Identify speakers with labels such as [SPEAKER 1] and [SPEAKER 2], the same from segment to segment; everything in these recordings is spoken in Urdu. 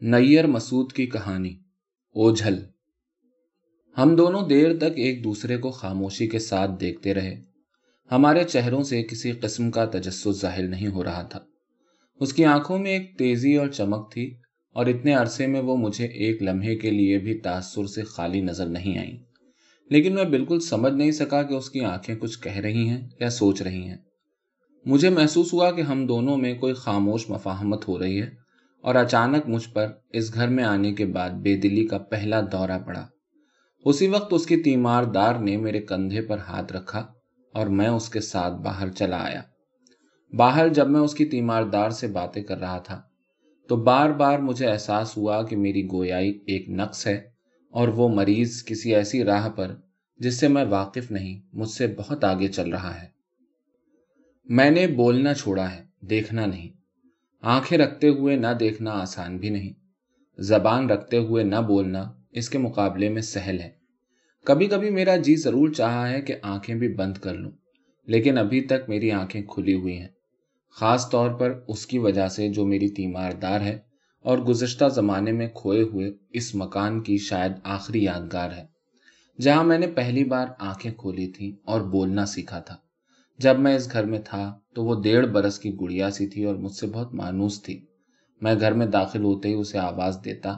[SPEAKER 1] نیر مسعود کی کہانی اوجھل ہم دونوں دیر تک ایک دوسرے کو خاموشی کے ساتھ دیکھتے رہے۔ ہمارے چہروں سے کسی قسم کا تجسس ظاہر نہیں ہو رہا تھا۔ اس کی آنکھوں میں ایک تیزی اور چمک تھی اور اتنے عرصے میں وہ مجھے ایک لمحے کے لیے بھی تاثر سے خالی نظر نہیں آئی لیکن میں بالکل سمجھ نہیں سکا کہ اس کی آنکھیں کچھ کہہ رہی ہیں یا سوچ رہی ہیں۔ مجھے محسوس ہوا کہ ہم دونوں میں کوئی خاموش مفاہمت ہو رہی ہے۔ اور اچانک مجھ پر اس گھر میں آنے کے بعد بے دلی کا پہلا دورہ پڑا۔ اسی وقت اس کی تیمار دار نے میرے کندھے پر ہاتھ رکھا اور میں اس کے ساتھ باہر چلا آیا۔ باہر جب میں اس کی تیمار دار سے باتیں کر رہا تھا تو بار بار مجھے احساس ہوا کہ میری گویائی ایک نقص ہے اور وہ مریض کسی ایسی راہ پر جس سے میں واقف نہیں، مجھ سے بہت آگے چل رہا ہے۔ میں نے بولنا چھوڑا ہے، دیکھنا نہیں۔ آنکھیں رکھتے ہوئے نہ دیکھنا آسان بھی نہیں۔ زبان رکھتے ہوئے نہ بولنا اس کے مقابلے میں سہل ہے۔ کبھی کبھی میرا جی ضرور چاہا ہے کہ آنکھیں بھی بند کر لوں، لیکن ابھی تک میری آنکھیں کھلی ہوئی ہیں۔ خاص طور پر اس کی وجہ سے جو میری تیمار دار ہے اور گزشتہ زمانے میں کھوئے ہوئے اس مکان کی شاید آخری یادگار ہے۔ جہاں میں نے پہلی بار آنکھیں کھولی تھی اور بولنا سیکھا تھا۔ جب میں اس گھر میں تھا تو وہ ڈیڑھ برس کی گڑیا سی تھی اور مجھ سے بہت مانوس تھی۔ میں گھر میں داخل ہوتے ہی اسے آواز دیتا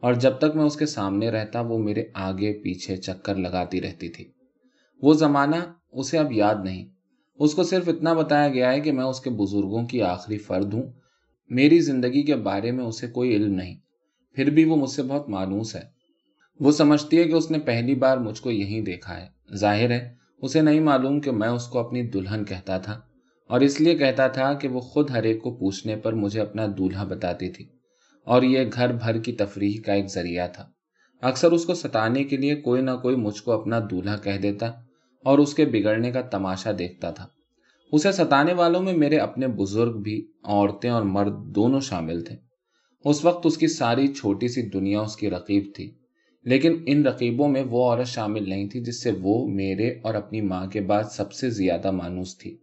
[SPEAKER 1] اور جب تک میں اس کے سامنے رہتا وہ میرے آگے پیچھے چکر لگاتی رہتی تھی۔ وہ زمانہ اسے اب یاد نہیں۔ اس کو صرف اتنا بتایا گیا ہے کہ میں اس کے بزرگوں کی آخری فرد ہوں۔ میری زندگی کے بارے میں اسے کوئی علم نہیں۔ پھر بھی وہ مجھ سے بہت مانوس ہے۔ وہ سمجھتی ہے کہ اس نے پہلی بار مجھ کو یہیں دیکھا ہے۔ ظاہر ہے، اسے نہیں معلوم کہ میں اس کو اپنی دلہن کہتا تھا۔ اور اس لیے کہتا تھا کہ وہ خود ہر ایک کو پوچھنے پر مجھے اپنا دولہا بتاتی تھی۔ اور یہ گھر بھر کی تفریح کا ایک ذریعہ تھا۔ اکثر اس کو ستانے کے لیے کوئی نہ کوئی مجھ کو اپنا دولہا کہہ دیتا اور اس کے بگڑنے کا تماشا دیکھتا تھا۔ اسے ستانے والوں میں میرے اپنے بزرگ بھی، عورتیں اور مرد دونوں شامل تھے۔ اس وقت اس کی ساری چھوٹی سی دنیا اس کی رقیب تھی، لیکن ان رقیبوں میں وہ عورت شامل نہیں تھی جس سے وہ میرے اور اپنی ماں کے بعد سب سے زیادہ مانوس تھی۔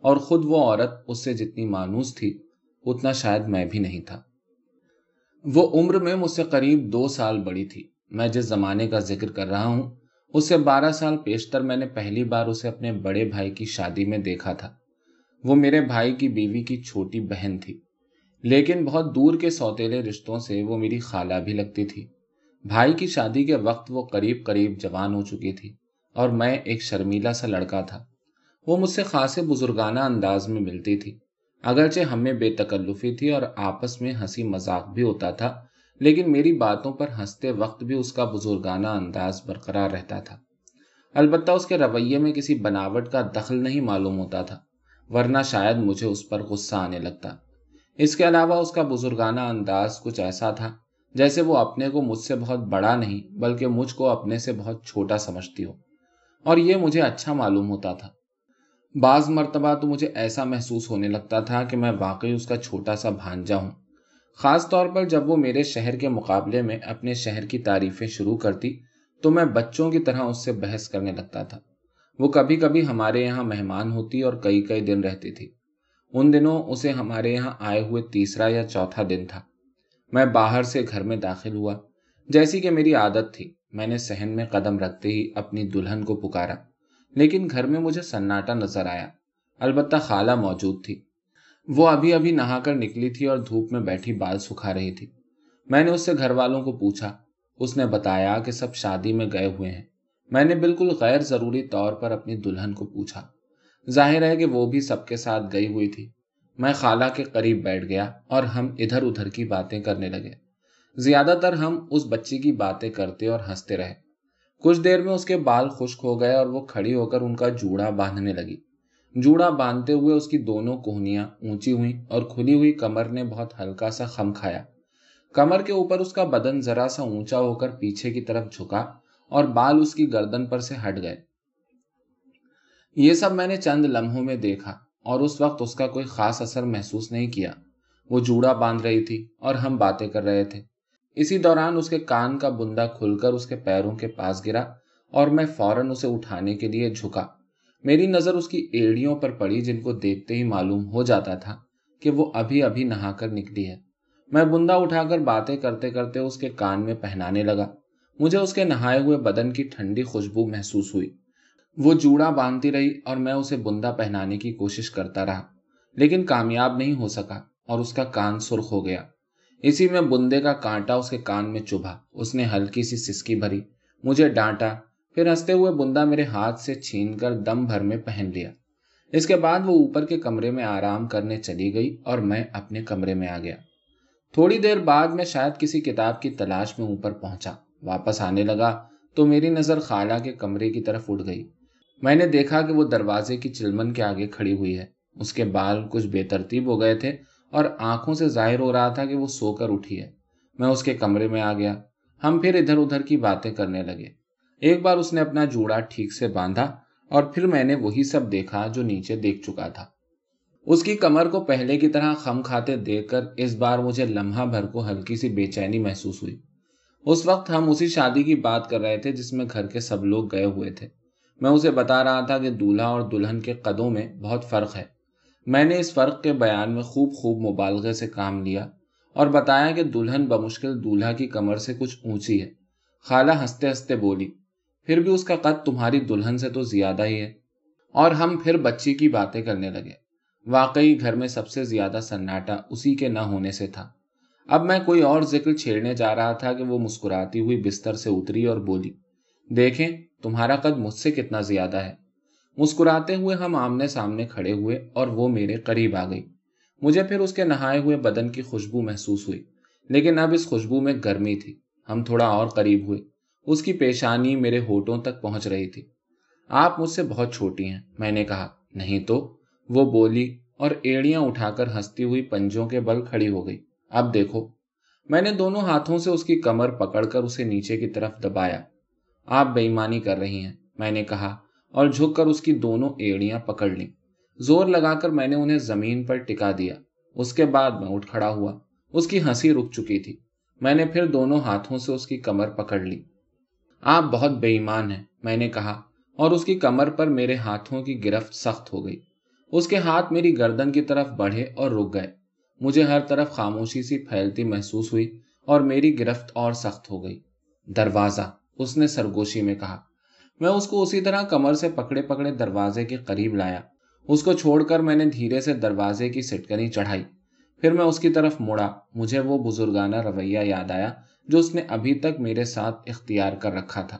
[SPEAKER 1] اور خود وہ عورت اس سے جتنی مانوس تھی، اتنا شاید میں بھی نہیں تھا۔ وہ عمر میں مجھ سے قریب دو سال بڑی تھی۔ میں جس زمانے کا ذکر کر رہا ہوں، اس سے بارہ سال پیشتر میں نے پہلی بار اسے اپنے بڑے بھائی کی شادی میں دیکھا تھا۔ وہ میرے بھائی کی بیوی کی چھوٹی بہن تھی۔ لیکن بہت دور کے سوتےلے رشتوں سے وہ میری خالہ بھی لگتی تھی۔ بھائی کی شادی کے وقت وہ قریب قریب جوان ہو چکی تھی اور میں ایک شرمیلا سا لڑکا تھا۔ وہ مجھ سے خاصے بزرگانہ انداز میں ملتی تھی۔ اگرچہ ہمیں بے تکلفی تھی اور آپس میں ہنسی مذاق بھی ہوتا تھا، لیکن میری باتوں پر ہنستے وقت بھی اس کا بزرگانہ انداز برقرار رہتا تھا۔ البتہ اس کے رویے میں کسی بناوٹ کا دخل نہیں معلوم ہوتا تھا، ورنہ شاید مجھے اس پر غصہ آنے لگتا۔ اس کے علاوہ اس کا بزرگانہ انداز کچھ ایسا تھا، جیسے وہ اپنے کو مجھ سے بہت بڑا نہیں، بلکہ مجھ کو اپنے سے بہت چھوٹا سمجھتی ہو۔ اور یہ مجھے اچھا معلوم ہوتا تھا۔ بعض مرتبہ تو مجھے ایسا محسوس ہونے لگتا تھا کہ میں واقعی اس کا چھوٹا سا بھانجا ہوں۔ خاص طور پر جب وہ میرے شہر کے مقابلے میں اپنے شہر کی تعریفیں شروع کرتی تو میں بچوں کی طرح اس سے بحث کرنے لگتا تھا۔ وہ کبھی کبھی ہمارے یہاں مہمان ہوتی اور کئی کئی دن رہتی تھی۔ ان دنوں اسے ہمارے یہاں آئے ہوئے تیسرا یا چوتھا دن تھا۔ میں باہر سے گھر میں داخل ہوا۔ جیسی کہ میری عادت تھی، میں نے سہن میں قدم رکھتے ہی اپنی دلہن کو پکارا۔ لیکن گھر میں مجھے سناٹا نظر آیا۔ البتہ خالہ موجود تھی۔ وہ ابھی ابھی نہا کر نکلی تھی اور دھوپ میں بیٹھی بال سکھا رہی تھی۔ میں نے اس سے گھر والوں کو پوچھا۔ اس نے بتایا کہ سب شادی میں گئے ہوئے ہیں۔ میں نے بالکل غیر ضروری طور پر اپنی دلہن کو پوچھا۔ ظاہر ہے کہ وہ بھی سب کے ساتھ گئی ہوئی تھی۔ میں خالہ کے قریب بیٹھ گیا اور ہم ادھر ادھر کی باتیں کرنے لگے۔ زیادہ تر ہم اس بچی کی باتیں کرتے اور ہنستے رہے۔ کچھ دیر میں اس کے بال خشک ہو گئے اور وہ کھڑی ہو کر ان کا جوڑا باندھنے لگی۔ جوڑا باندھتے ہوئے اس کی دونوں کوہنیاں اونچی ہوئی اور کھلی ہوئی کمر نے بہت ہلکا سا خم کھایا۔ کمر کے اوپر اس کا بدن ذرا سا اونچا ہو کر پیچھے کی طرف جھکا اور بال اس کی گردن پر سے ہٹ گئے۔ یہ سب میں نے چند لمحوں میں دیکھا اور اس وقت اس کا کوئی خاص اثر محسوس نہیں کیا۔ وہ جوڑا باندھ رہی تھی اور ہم باتیں کر رہے تھے۔ اسی دوران اس کے کان کا بندہ کھل کر اس کے پیروں کے پاس گرا اور میں فوراً اسے اٹھانے کے لیے جھکا۔ میری نظر اس کی ایڑیوں پر پڑی جن کو دیکھتے ہی معلوم ہو جاتا تھا کہ وہ ابھی ابھی نہا کر نکلی ہے۔ میں بندہ اٹھا کر باتیں کرتے کرتے اس کے کان میں پہنانے لگا۔ مجھے اس کے نہائے ہوئے بدن کی ٹھنڈی خوشبو محسوس ہوئی۔ وہ جوڑا باندھتی رہی اور میں اسے بندہ پہنانے کی کوشش کرتا رہا، لیکن کامیاب نہیں ہو سکا اور اس کا کان سرخ ہو گیا۔ اسی میں بندے کا کانٹا اس کے کان میں چبھا۔ اس نے ہلکی سی سسکی بھری۔ مجھے ڈانٹا۔ پھر ہنستے ہوئے بندہ میرے ہاتھ سے چھین کر دم بھر میں پہن لیا۔ اس کے بعد وہ اوپر کے کمرے میں آرام کرنے چلی گئی اور میں اپنے کمرے میں آ گیا۔ تھوڑی دیر بعد میں شاید کسی کتاب کی تلاش میں اوپر پہنچا۔ واپس آنے لگا تو میری نظر خالہ کے کمرے کی طرف اٹھ گئی۔ میں نے دیکھا کہ وہ دروازے کی چلمن کے آگے کھڑی ہوئی ہے۔ اس کے بال کچھ بے ترتیب ہو گئے تھے۔ اور آنکھوں سے ظاہر ہو رہا تھا کہ وہ سو کر اٹھی ہے۔ میں اس کے کمرے میں آ گیا۔ ہم پھر ادھر ادھر کی باتیں کرنے لگے۔ ایک بار اس نے اپنا جوڑا ٹھیک سے باندھا اور پھر میں نے وہی سب دیکھا جو نیچے دیکھ چکا تھا۔ اس کی کمر کو پہلے کی طرح خم کھاتے دیکھ کر اس بار مجھے لمحہ بھر کو ہلکی سی بے چینی محسوس ہوئی۔ اس وقت ہم اسی شادی کی بات کر رہے تھے جس میں گھر کے سب لوگ گئے ہوئے تھے۔ میں اسے بتا رہا تھا کہ دولہا اور دلہن کے قدوں میں بہت فرق ہے۔ میں نے اس فرق کے بیان میں خوب خوب مبالغے سے کام لیا اور بتایا کہ دلہن بمشکل دولہا کی کمر سے کچھ اونچی ہے۔ خالہ ہنستے ہنستے بولی، پھر بھی اس کا قد تمہاری دلہن سے تو زیادہ ہی ہے۔ اور ہم پھر بچی کی باتیں کرنے لگے۔ واقعی گھر میں سب سے زیادہ سناٹا اسی کے نہ ہونے سے تھا۔ اب میں کوئی اور ذکر چھیڑنے جا رہا تھا کہ وہ مسکراتی ہوئی بستر سے اتری اور بولی، دیکھیں تمہارا قد مجھ سے کتنا زیادہ ہے۔ مسکراتے ہوئے ہم آمنے سامنے کھڑے ہوئے اور وہ میرے قریب آ گئی۔ مجھے پھر اس کے نہائے ہوئے بدن کی خوشبو محسوس ہوئی، لیکن اب اس خوشبو میں گرمی تھی۔ ہم تھوڑا اور قریب ہوئے۔ اس کی پیشانی میرے ہوٹوں تک پہنچ رہی تھی۔ آپ مجھ سے بہت چھوٹی ہیں، میں نے کہا۔ نہیں تو؟ وہ بولی اور ایڑیاں اٹھا کر ہنستی ہوئی پنجوں کے بل کھڑی ہو گئی۔ اب دیکھو۔ میں نے دونوں ہاتھوں سے اس کی کمر پکڑ کر اسے نیچے کی طرف دبایا۔ آپ بےمانی کر رہی ہیں، میں نے کہا۔ اور جھک کر اس کی دونوں ایڑیاں پکڑ لیں۔ زور لگا کر میں نے انہیں زمین پر ٹکا دیا۔ اس کے بعد میں اٹھ کھڑا ہوا۔ اس کی ہنسی رک چکی تھی۔ میں نے پھر دونوں ہاتھوں سے اس کی کمر پکڑ لی۔ آپ بہت بے ایمان ہیں، میں نے کہا۔ اور اس کی کمر پر میرے ہاتھوں کی گرفت سخت ہو گئی۔ اس کے ہاتھ میری گردن کی طرف بڑھے اور رک گئے۔ مجھے ہر طرف خاموشی سی پھیلتی محسوس ہوئی اور میری گرفت اور سخت ہو گئی۔ دروازہ، اس نے سرگوشی میں کہا۔ میں اس کو اسی طرح کمر سے پکڑے پکڑے دروازے کے قریب لایا۔ اس کو چھوڑ کر میں نے دھیرے سے دروازے کی سٹکنی چڑھائی۔ پھر میں اس کی طرف مڑا۔ مجھے وہ بزرگانہ رویہ یاد آیا جو اس نے ابھی تک میرے ساتھ اختیار کر رکھا تھا۔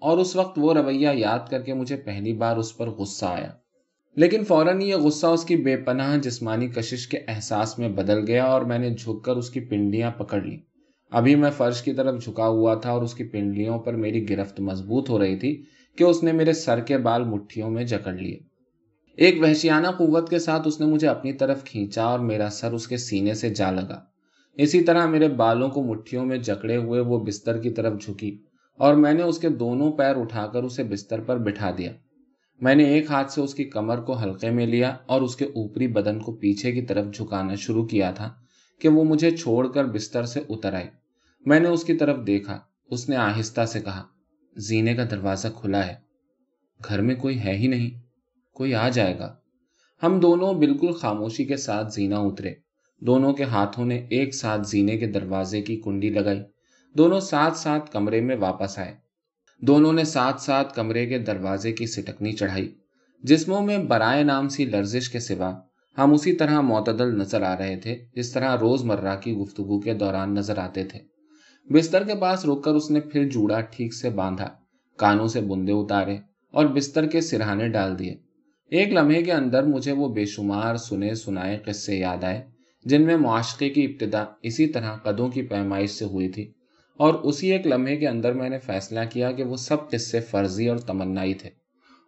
[SPEAKER 1] اور اس وقت وہ رویہ یاد کر کے مجھے پہلی بار اس پر غصہ آیا۔ لیکن فوراً یہ غصہ اس کی بے پناہ جسمانی کشش کے احساس میں بدل گیا اور میں نے جھک کر اس کی پنڈیاں پکڑ لی ابھی میں فرش کی طرف جھکا ہوا تھا اور اس کی پنڈلیوں پر میری گرفت مضبوط ہو رہی تھی کہ اس نے میرے سر کے بال مٹھیوں میں جکڑ لیے۔ ایک وحشیانہ قوت کے ساتھ اس نے مجھے اپنی طرف کھینچا اور میرا سر اس کے سینے سے جا لگا۔ اسی طرح میرے بالوں کو مٹھیوں میں جکڑے ہوئے وہ بستر کی طرف جھکی اور میں نے اس کے دونوں پیر اٹھا کر اسے بستر پر بٹھا دیا۔ میں نے ایک ہاتھ سے اس کی کمر کو ہلکے میں لیا اور اس کے اوپری بدن کو پیچھے کی طرف جھکانا شروع کیا تھا کہ وہ مجھے چھوڑ کر بستر سے اتر آئے۔ میں نے اس کی طرف دیکھا، اس نے آہستہ سے کہا، زینے کا دروازہ کھلا ہے۔ گھر میں کوئی ہے ہی نہیں، کوئی آ جائے گا۔ ہم دونوں بالکل خاموشی کے ساتھ زینا اترے۔ دونوں کے ہاتھوں نے ایک ساتھ زینے کے دروازے کی کنڈی لگائی۔ دونوں ساتھ ساتھ کمرے میں واپس آئے۔ دونوں نے ساتھ ساتھ کمرے کے دروازے کی سٹکنی چڑھائی۔ جسموں میں برائے نام سی لرزش کے سوا ہم اسی طرح معتدل نظر آ رہے تھے، جس طرح روز مرہ کی گفتگو کے دوران نظر آتے تھے۔ بستر کے پاس رک کر اس نے پھر جوڑا ٹھیک سے باندھا، کانوں سے بندے اتارے اور بستر کے سرہانے ڈال دیے۔ ایک لمحے کے اندر مجھے وہ بے شمار سنے سنائے قصے یاد آئے، جن میں معاشقے کی ابتدا اسی طرح قدوں کی پیمائش سے ہوئی تھی، اور اسی ایک لمحے کے اندر میں نے فیصلہ کیا کہ وہ سب قصے فرضی اور تمنائی تھے۔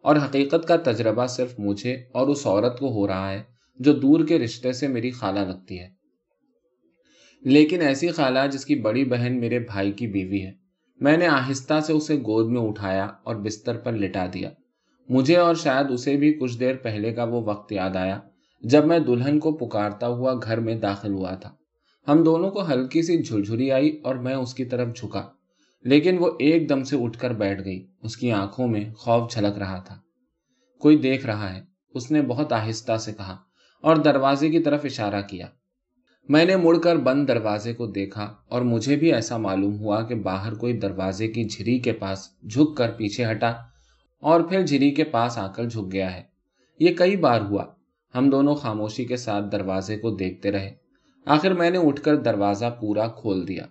[SPEAKER 1] اور حقیقت کا تجربہ صرف مجھے اور اس عورت کو ہو رہا ہے جو دور کے رشتے سے میری خالہ لگتی ہے۔ لیکن ایسی خالہ جس کی بڑی بہن میرے بھائی کی بیوی ہے۔ میں نے آہستہ سے اسے گود میں اٹھایا اور بستر پر لٹا دیا۔ مجھے اور شاید اسے بھی کچھ دیر پہلے کا وہ وقت یاد آیا، جب میں دلہن کو پکارتا ہوا گھر میں داخل ہوا تھا۔ ہم دونوں کو ہلکی سی جھلجھری آئی اور میں اس کی طرف جھکا۔ لیکن وہ ایک دم سے اٹھ کر بیٹھ گئی۔ اس کی آنکھوں میں خوف جھلک رہا تھا۔ کوئی دیکھ رہا ہے، اس نے بہت آہستہ سے کہا۔ اور دروازے کی طرف اشارہ کیا۔ میں نے مڑ کر بند دروازے کو دیکھا اور مجھے بھی ایسا معلوم ہوا کہ باہر کوئی دروازے کی جھری کے پاس جھک کر پیچھے ہٹا اور پھر جھری کے پاس آ کر جھک گیا ہے۔ یہ کئی بار ہوا۔ ہم دونوں خاموشی کے ساتھ دروازے کو دیکھتے رہے۔ آخر میں نے اٹھ کر دروازہ پورا کھول دیا۔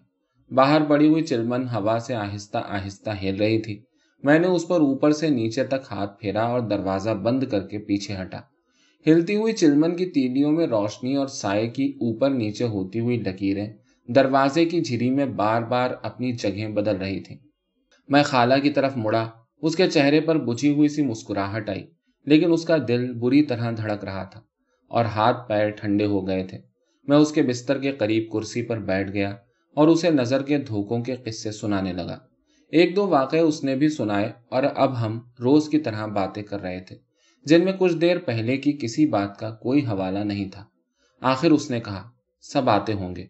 [SPEAKER 1] باہر پڑی ہوئی چلمن ہوا سے آہستہ آہستہ ہل رہی تھی۔ میں نے اس پر اوپر سے نیچے تک ہاتھ پھیرا اور دروازہ بند کر کے پیچھے ہٹا۔ ہلتی ہوئی چلمن کی تیلیوں میں روشنی اور سائے کی اوپر نیچے ہوتی ہوئی لکیریں دروازے کی جھری میں بار بار اپنی جگہیں بدل رہی تھی میں خالہ کی طرف مڑا، اس کے چہرے پر بجھی ہوئی سی مسکراہٹ آئی، لیکن اس کا دل بری طرح دھڑک رہا تھا اور ہاتھ پیر ٹھنڈے ہو گئے تھے۔ میں اس کے بستر کے قریب کرسی پر بیٹھ گیا اور اسے نظر کے دھوکوں کے قصے سنانے لگا۔ ایک دو واقعے اس نے بھی سنائے اور اب ہم روز کی طرح باتیں کر رہے تھے۔ جن میں کچھ دیر پہلے کی کسی بات کا کوئی حوالہ نہیں تھا۔ آخر اس نے کہا، سب آتے ہوں گے۔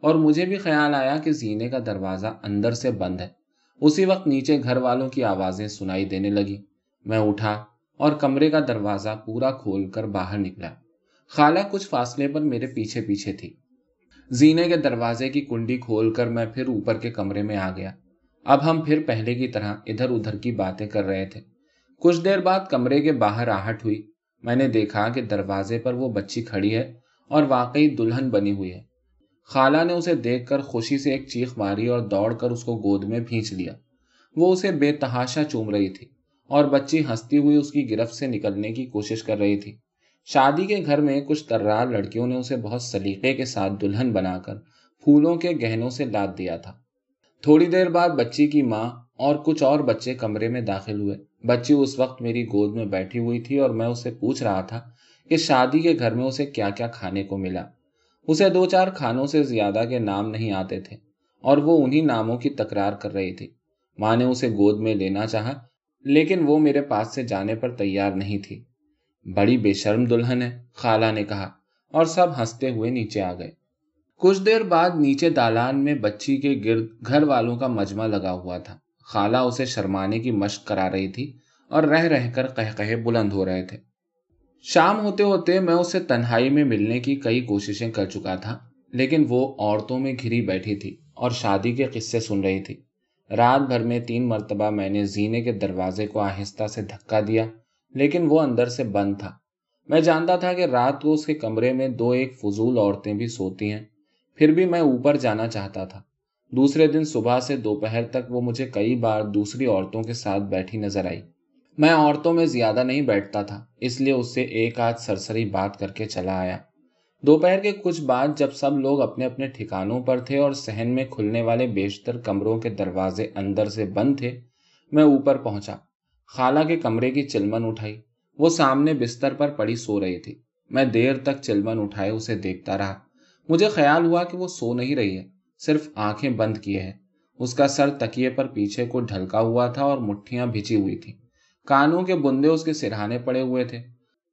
[SPEAKER 1] اور مجھے بھی خیال آیا کہ زینے کا دروازہ اندر سے بند ہے۔ اسی وقت نیچے گھر والوں کی آوازیں سنائی دینے لگی۔ میں اٹھا اور کمرے کا دروازہ پورا کھول کر باہر نکلا۔ خالہ کچھ فاصلے پر میرے پیچھے پیچھے تھی۔ زینے کے دروازے کی کنڈی کھول کر میں پھر اوپر کے کمرے میں آ گیا۔ اب ہم پھر پہلے کی طرح ادھر ادھر کی باتیں کر رہے تھے۔ کچھ دیر بعد کمرے کے باہر آہٹ ہوئی۔ میں نے دیکھا کہ دروازے پر وہ بچی کھڑی ہے اور واقعی دلہن بنی ہوئی ہے۔ خالہ نے اسے دیکھ کر خوشی سے ایک چیخ ماری اور دوڑ کر اس کو گود میں بھینچ لیا۔ وہ اسے بے تحاشا چوم رہی تھی اور بچی ہنستی ہوئی اس کی گرفت سے نکلنے کی کوشش کر رہی تھی۔ شادی کے گھر میں کچھ ترار لڑکیوں نے اسے بہت سلیقے کے ساتھ دلہن بنا کر پھولوں کے گہنوں سے لاد دیا تھا۔ تھوڑی دیر بعد بچی کی ماں اور کچھ اور بچے کمرے میں داخل ہوئے۔ بچی اس وقت میری گود میں بیٹھی ہوئی تھی اور میں اسے پوچھ رہا تھا کہ شادی کے گھر میں اسے کیا کیا کھانے کو ملا۔ اسے دو چار کھانوں سے زیادہ کے نام نہیں آتے تھے اور وہ انہی ناموں کی تکرار کر رہی تھی۔ ماں نے اسے گود میں لینا چاہا، لیکن وہ میرے پاس سے جانے پر تیار نہیں تھی۔ بڑی بے شرم دلہن ہے، خالہ نے کہا اور سب ہنستے ہوئے نیچے آ گئے۔ کچھ دیر بعد نیچے دالان میں بچی کے گرد گھر والوں کا مجمع لگا ہوا تھا۔ خالہ اسے شرمانے کی مشق کرا رہی تھی اور رہ رہ کر کہ بلند ہو رہے تھے۔ شام ہوتے ہوتے میں اسے تنہائی میں ملنے کی کئی کوششیں کر چکا تھا، لیکن وہ عورتوں میں گھری بیٹھی تھی اور شادی کے قصے سن رہی تھی۔ رات بھر میں تین مرتبہ میں نے زینے کے دروازے کو آہستہ سے دھکا دیا، لیکن وہ اندر سے بند تھا۔ میں جانتا تھا کہ رات کو اس کے کمرے میں دو ایک فضول عورتیں بھی سوتی ہیں، پھر بھی میں اوپر جانا چاہتا تھا۔ دوسرے دن صبح سے دوپہر تک وہ مجھے کئی بار دوسری عورتوں کے ساتھ بیٹھی نظر آئی۔ میں عورتوں میں زیادہ نہیں بیٹھتا تھا، اس لیے اس سے ایک آدھ سرسری بات کر کے چلا آیا۔ دوپہر کے کچھ بعد جب سب لوگ اپنے اپنے ٹھکانوں پر تھے اور سہن میں کھلنے والے بیشتر کمروں کے دروازے اندر سے بند تھے، میں اوپر پہنچا۔ خالہ کے کمرے کی چلمن اٹھائی۔ وہ سامنے بستر پر پڑی سو رہی تھی۔ میں دیر تک چلمن اٹھائے اسے دیکھتا رہا۔ مجھے خیال ہوا کہ وہ سو نہیں رہی ہے۔ صرف آنکھیں بند کیے ہے اس کا سر تکیے پر پیچھے کو ڈھلکا ہوا تھا اور مٹھیاں بھیچی ہوئی تھی کانوں کے بندے اس کے سرہانے پڑے ہوئے تھے۔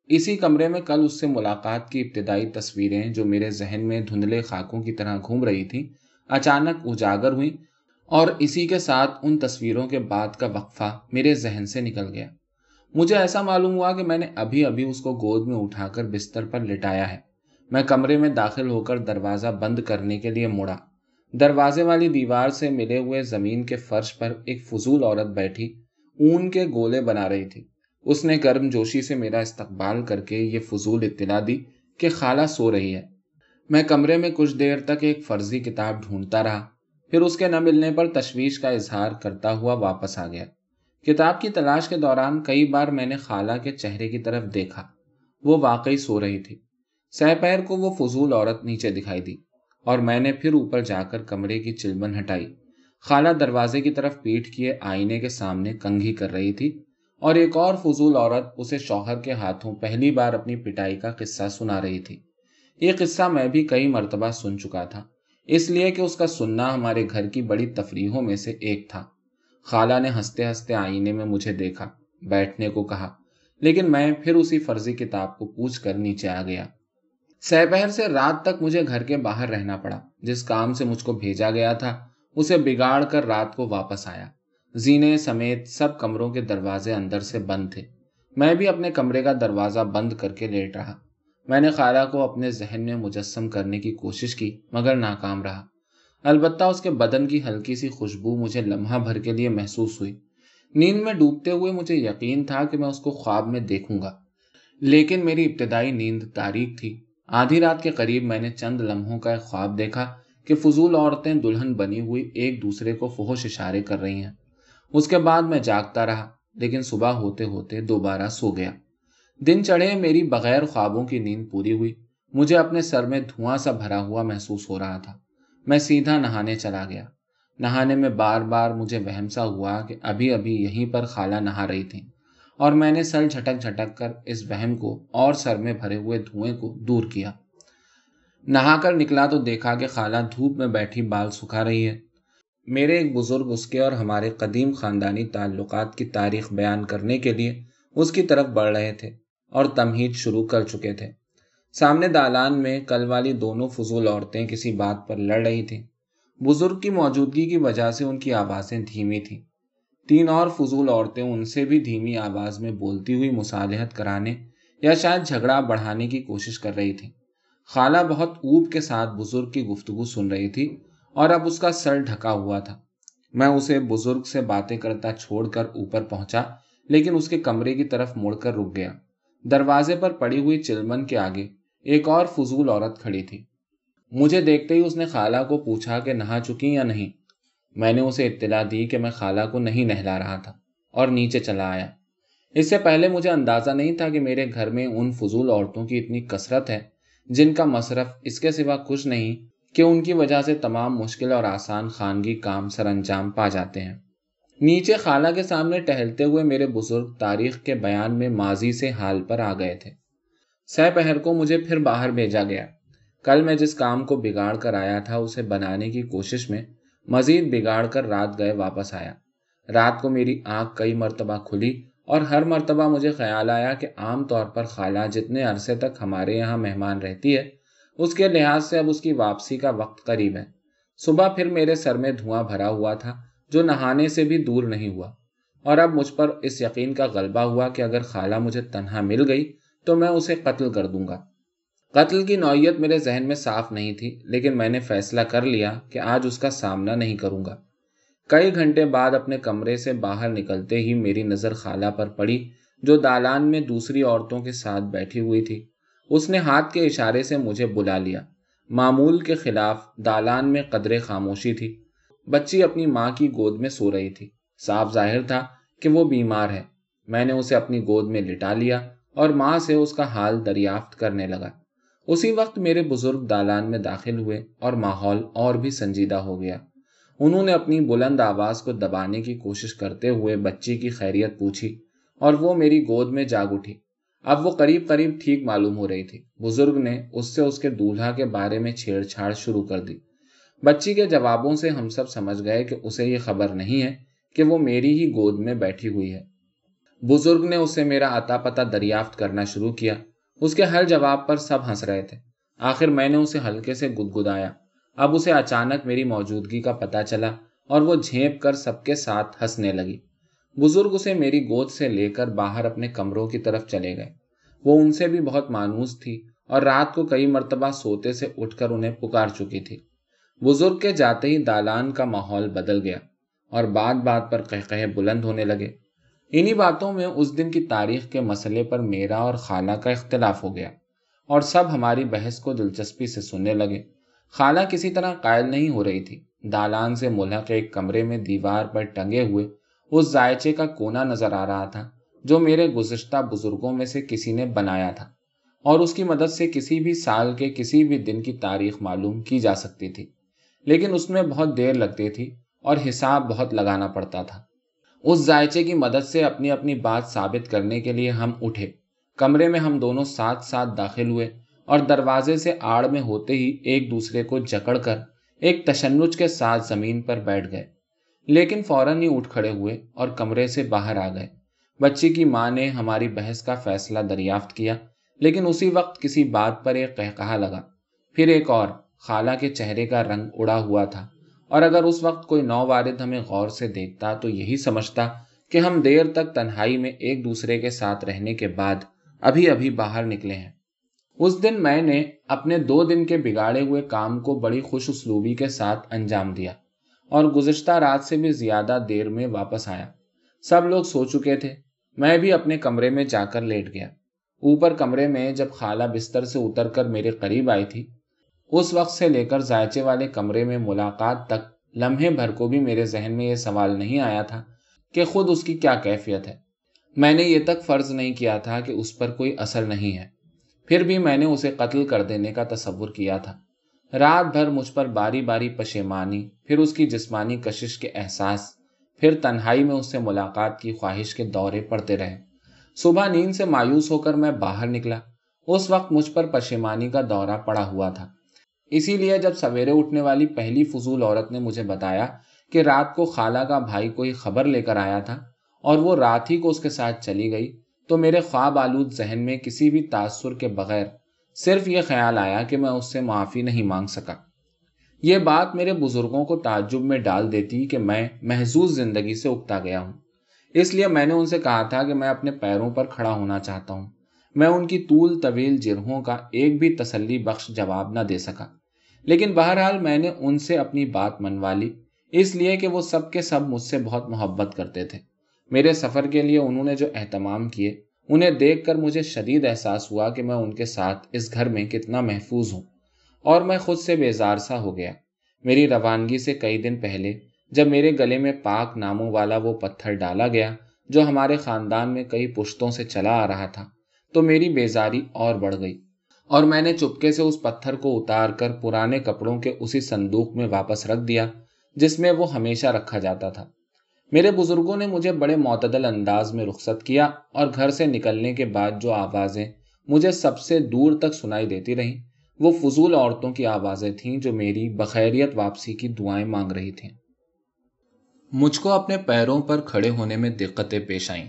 [SPEAKER 1] اسی کمرے میں کل اس سے ملاقات کی ابتدائی تصویریں جو میرے ذہن میں دھندلے خاکوں کی طرح گھوم رہی تھی اچانک اجاگر ہوئی اور اسی کے ساتھ ان تصویروں کے بعد کا وقفہ میرے ذہن سے نکل گیا۔ مجھے ایسا معلوم ہوا کہ میں نے ابھی ابھی اس کو گود میں اٹھا کر بستر پر لٹایا ہے۔ میں کمرے میں داخل ہو کر دروازہ بند کرنے کے لیے مڑا۔ دروازے والی دیوار سے ملے ہوئے زمین کے فرش پر ایک فضول عورت بیٹھی، اون کے گولے بنا رہی تھی۔ اس نے گرم جوشی سے میرا استقبال کر کے یہ فضول اطلاع دی کہ خالہ سو رہی ہے۔ میں کمرے میں کچھ دیر تک ایک فرضی کتاب ڈھونڈتا رہا، پھر اس کے نہ ملنے پر تشویش کا اظہار کرتا ہوا واپس آ گیا۔ کتاب کی تلاش کے دوران کئی بار میں نے خالہ کے چہرے کی طرف دیکھا، وہ واقعی سو رہی تھی۔ سہ پیر کو وہ فضول عورت نیچے دکھائی دی۔ اور میں نے پھر اوپر جا کر کمرے کی چلمن ہٹائی۔ خالہ دروازے کی طرف پیٹ کیے آئینے کے سامنے کنگھی کر رہی تھی اور ایک اور فضول عورت اسے شوہر کے ہاتھوں پہلی بار اپنی پٹائی کا قصہ سنا رہی تھی۔ یہ قصہ میں بھی کئی مرتبہ سن چکا تھا، اس لیے کہ اس کا سننا ہمارے گھر کی بڑی تفریحوں میں سے ایک تھا۔ خالہ نے ہنستے ہنستے آئینے میں مجھے دیکھا، بیٹھنے کو کہا، لیکن میں پھر اسی فرضی کتاب کو پوچھ کر نیچے آ گیا۔ سہپہر سے رات تک مجھے گھر کے باہر رہنا پڑا، جس کام سے مجھ کو بھیجا گیا تھا، اسے بگاڑ کر رات کو واپس آیا۔ زینے سمیت سب کمروں کے دروازے اندر سے بند تھے۔ میں بھی اپنے کمرے کا دروازہ بند کر کے لیٹ رہا۔ میں نے خالہ کو اپنے ذہن میں مجسم کرنے کی کوشش کی، مگر ناکام رہا۔ البتہ اس کے بدن کی ہلکی سی خوشبو مجھے لمحہ بھر کے لیے محسوس ہوئی۔ نیند میں ڈوبتے ہوئے مجھے یقین تھا کہ میں اس کو خواب میں دیکھوں گا، لیکن میری ابتدائی نیند تاریخ تھی۔ آدھی رات کے قریب میں نے چند لمحوں کا ایک خواب دیکھا کہ فضول عورتیں دلہن بنی ہوئی ایک دوسرے کو فحش اشارے کر رہی ہیں۔ اس کے بعد میں جاگتا رہا، لیکن صبح ہوتے ہوتے دوبارہ سو گیا۔ دن چڑھے میری بغیر خوابوں کی نیند پوری ہوئی۔ مجھے اپنے سر میں دھواں سا بھرا ہوا محسوس ہو رہا تھا۔ میں سیدھا نہانے چلا گیا۔ نہانے میں بار بار مجھے وہم سا ہوا کہ ابھی ابھی یہیں پر خالہ نہا رہی تھی اور میں نے سر جھٹک جھٹک کر اس وہم کو اور سر میں بھرے ہوئے دھوئیں کو دور کیا۔ نہا کر نکلا تو دیکھا کہ خالہ دھوپ میں بیٹھی بال سکھا رہی ہے۔ میرے ایک بزرگ اس کے اور ہمارے قدیم خاندانی تعلقات کی تاریخ بیان کرنے کے لیے اس کی طرف بڑھ رہے تھے اور تمہید شروع کر چکے تھے۔ سامنے دالان میں کل والی دونوں فضول عورتیں کسی بات پر لڑ رہی تھیں۔ بزرگ کی موجودگی کی وجہ سے ان کی آوازیں دھیمی تھیں۔ تین اور فضول عورتیں ان سے بھی دھیمی آواز میں بولتی ہوئی مصالحت کرانے یا شاید جھگڑا بڑھانے کی کوشش کر رہی تھی خالہ بہت اوب کے ساتھ بزرگ کی گفتگو سن رہی تھی اور اب اس کا سر ڈھکا ہوا تھا۔ میں اسے بزرگ سے باتیں کرتا چھوڑ کر اوپر پہنچا، لیکن اس کے کمرے کی طرف مڑ کر رک گیا۔ دروازے پر پڑی ہوئی چلمن کے آگے ایک اور فضول عورت کھڑی تھی۔ مجھے دیکھتے ہی اس نے خالہ کو پوچھا کہ نہا چکی یا نہیں؟ میں نے اسے اطلاع دی کہ میں خالہ کو نہیں نہلا رہا تھا اور نیچے چلا آیا۔ اس سے پہلے مجھے اندازہ نہیں تھا کہ میرے گھر میں ان فضول عورتوں کی اتنی کثرت ہے جن کا مصرف اس کے سوا کچھ نہیں، کہ ان کی وجہ سے تمام مشکل اور آسان خانگی کام سر انجام پا جاتے ہیں۔ نیچے خالہ کے سامنے ٹہلتے ہوئے میرے بزرگ تاریخ کے بیان میں ماضی سے حال پر آ گئے تھے۔ سہ پہر کو مجھے پھر باہر بھیجا گیا۔ کل میں جس کام کو بگاڑ کر آیا تھا، اسے بنانے کی کوشش میں مزید بگاڑ کر رات گئے واپس آیا۔ رات کو میری آنکھ کئی مرتبہ کھلی اور ہر مرتبہ مجھے خیال آیا کہ عام طور پر خالہ جتنے عرصے تک ہمارے یہاں مہمان رہتی ہے، اس کے لحاظ سے اب اس کی واپسی کا وقت قریب ہے۔ صبح پھر میرے سر میں دھواں بھرا ہوا تھا جو نہانے سے بھی دور نہیں ہوا۔ اور اب مجھ پر اس یقین کا غلبہ ہوا کہ اگر خالہ مجھے تنہا مل گئی تو میں اسے قتل کر دوں گا۔ قتل کی نوعیت میرے ذہن میں صاف نہیں تھی، لیکن میں نے فیصلہ کر لیا کہ آج اس کا سامنا نہیں کروں گا۔ کئی گھنٹے بعد اپنے کمرے سے باہر نکلتے ہی میری نظر خالہ پر پڑی، جو دالان میں دوسری عورتوں کے ساتھ بیٹھی ہوئی تھی۔ اس نے ہاتھ کے اشارے سے مجھے بلا لیا۔ معمول کے خلاف دالان میں قدرے خاموشی تھی۔ بچی اپنی ماں کی گود میں سو رہی تھی۔ صاف ظاہر تھا کہ وہ بیمار ہے۔ میں نے اسے اپنی گود میں لٹا لیا اور ماں سے اس کا حال دریافت کرنے لگا۔ اسی وقت میرے بزرگ دالان میں داخل ہوئے اور ماحول اور بھی سنجیدہ ہو گیا۔ انہوں نے اپنی بلند آواز کو دبانے کی کوشش کرتے ہوئے بچی کی خیریت پوچھی اور وہ میری گود میں جاگ اٹھی۔ اب وہ قریب قریب ٹھیک معلوم ہو رہی تھی۔ بزرگ نے اس سے اس کے دولہا کے بارے میں چھیڑ چھاڑ شروع کر دی۔ بچی کے جوابوں سے ہم سب سمجھ گئے کہ اسے یہ خبر نہیں ہے کہ وہ میری ہی گود میں بیٹھی ہوئی ہے۔ بزرگ نے اسے میرا عطا پتہ دریافت کرنا شروع کیا۔ اس کے ہر جواب پر سب ہنس رہے تھے۔ آخر میں نے اسے ہلکے سے گدگدایا۔ اب اسے اچانک میری موجودگی کا پتا چلا اور وہ جھیپ کر سب کے ساتھ ہنسنے لگی۔ بزرگ اسے میری گود سے لے کر باہر اپنے کمروں کی طرف چلے گئے۔ وہ ان سے بھی بہت مانوس تھی اور رات کو کئی مرتبہ سوتے سے اٹھ کر انہیں پکار چکی تھی۔ بزرگ کے جاتے ہی دالان کا ماحول بدل گیا اور بات بات پر کہ بلند ہونے لگے۔ انہی باتوں میں اس دن کی تاریخ کے مسئلے پر میرا اور خالہ کا اختلاف ہو گیا اور سب ہماری بحث کو دلچسپی سے سننے لگے۔ خالہ کسی طرح قائل نہیں ہو رہی تھی۔ دالان سے ملحق ایک کمرے میں دیوار پر ٹنگے ہوئے اس ذائچے کا کونا نظر آ رہا تھا، جو میرے گزشتہ بزرگوں میں سے کسی نے بنایا تھا اور اس کی مدد سے کسی بھی سال کے کسی بھی دن کی تاریخ معلوم کی جا سکتی تھی۔ لیکن اس میں بہت دیر لگتی تھی اور حساب بہت لگانا پڑتا تھا۔ اس ذائچے کی مدد سے اپنی اپنی بات ثابت کرنے کے لیے ہم اٹھے۔ کمرے میں ہم دونوں ساتھ ساتھ داخل ہوئے اور دروازے سے آڑ میں ہوتے ہی ایک دوسرے کو جکڑ کر ایک تشنج کے ساتھ زمین پر بیٹھ گئے۔ لیکن فوراً ہی اٹھ کھڑے ہوئے اور کمرے سے باہر آ گئے۔ بچی کی ماں نے ہماری بحث کا فیصلہ دریافت کیا، لیکن اسی وقت کسی بات پر ایک کہا لگا۔ پھر ایک اور، خالہ کے چہرے کا رنگ اڑا ہوا تھا۔ اور اگر اس وقت کوئی نو وارد ہمیں غور سے دیکھتا تو یہی سمجھتا کہ ہم دیر تک تنہائی میں ایک دوسرے کے ساتھ رہنے کے بعد ابھی ابھی باہر نکلے ہیں۔ اس دن میں نے اپنے دو دن کے بگاڑے ہوئے کام کو بڑی خوش اسلوبی کے ساتھ انجام دیا اور گزشتہ رات سے بھی زیادہ دیر میں واپس آیا۔ سب لوگ سو چکے تھے۔ میں بھی اپنے کمرے میں جا کر لیٹ گیا۔ اوپر کمرے میں جب خالہ بستر سے اتر کر میرے قریب آئی تھی اس وقت سے لے کر ذائچے والے کمرے میں ملاقات تک لمحے بھر کو بھی میرے ذہن میں یہ سوال نہیں آیا تھا کہ خود اس کی کیا کیفیت ہے۔ میں نے یہ تک فرض نہیں کیا تھا کہ اس پر کوئی اثر نہیں ہے۔ پھر بھی میں نے اسے قتل کر دینے کا تصور کیا تھا۔ رات بھر مجھ پر باری باری پشیمانی، پھر اس کی جسمانی کشش کے احساس، پھر تنہائی میں اس سے ملاقات کی خواہش کے دورے پڑتے رہے۔ صبح نیند سے مایوس ہو کر میں باہر نکلا۔ اس وقت مجھ پر پشیمانی کا دورہ پڑا ہوا تھا۔ اسی لیے جب سویرے اٹھنے والی پہلی فضول عورت نے مجھے بتایا کہ رات کو خالہ کا بھائی کوئی خبر لے کر آیا تھا اور وہ رات ہی کو اس کے ساتھ چلی گئی، تو میرے خواب آلود ذہن میں کسی بھی تاثر کے بغیر صرف یہ خیال آیا کہ میں اس سے معافی نہیں مانگ سکا۔ یہ بات میرے بزرگوں کو تعجب میں ڈال دیتی کہ میں محظوظ زندگی سے اگتا گیا ہوں۔ اس لیے میں نے ان سے کہا تھا کہ میں اپنے پیروں پر کھڑا ہونا چاہتا ہوں۔ میں ان کی طول طویل جرہوں کا ایک بھی تسلی بخش جواب نہ دے سکا۔ لیکن بہرحال میں نے ان سے اپنی بات منوا لی، اس لیے کہ وہ سب کے سب مجھ سے بہت محبت کرتے تھے۔ میرے سفر کے لیے انہوں نے جو اہتمام کیے، انہیں دیکھ کر مجھے شدید احساس ہوا کہ میں ان کے ساتھ اس گھر میں کتنا محفوظ ہوں اور میں خود سے بیزار سا ہو گیا۔ میری روانگی سے کئی دن پہلے، جب میرے گلے میں پاک ناموں والا وہ پتھر ڈالا گیا جو ہمارے خاندان میں کئی پشتوں سے چلا آ رہا تھا، تو میری بیزاری اور بڑھ گئی۔ اور میں نے چپکے سے اس پتھر کو اتار کر پرانے کپڑوں کے اسی صندوق میں واپس رکھ دیا، جس میں وہ ہمیشہ رکھا جاتا تھا۔ میرے بزرگوں نے مجھے بڑے معتدل انداز میں رخصت کیا اور گھر سے نکلنے کے بعد جو آوازیں مجھے سب سے دور تک سنائی دیتی رہیں، وہ فضول عورتوں کی آوازیں تھیں جو میری بخیریت واپسی کی دعائیں مانگ رہی تھیں۔ مجھ کو اپنے پیروں پر کھڑے ہونے میں دقتیں پیش آئیں،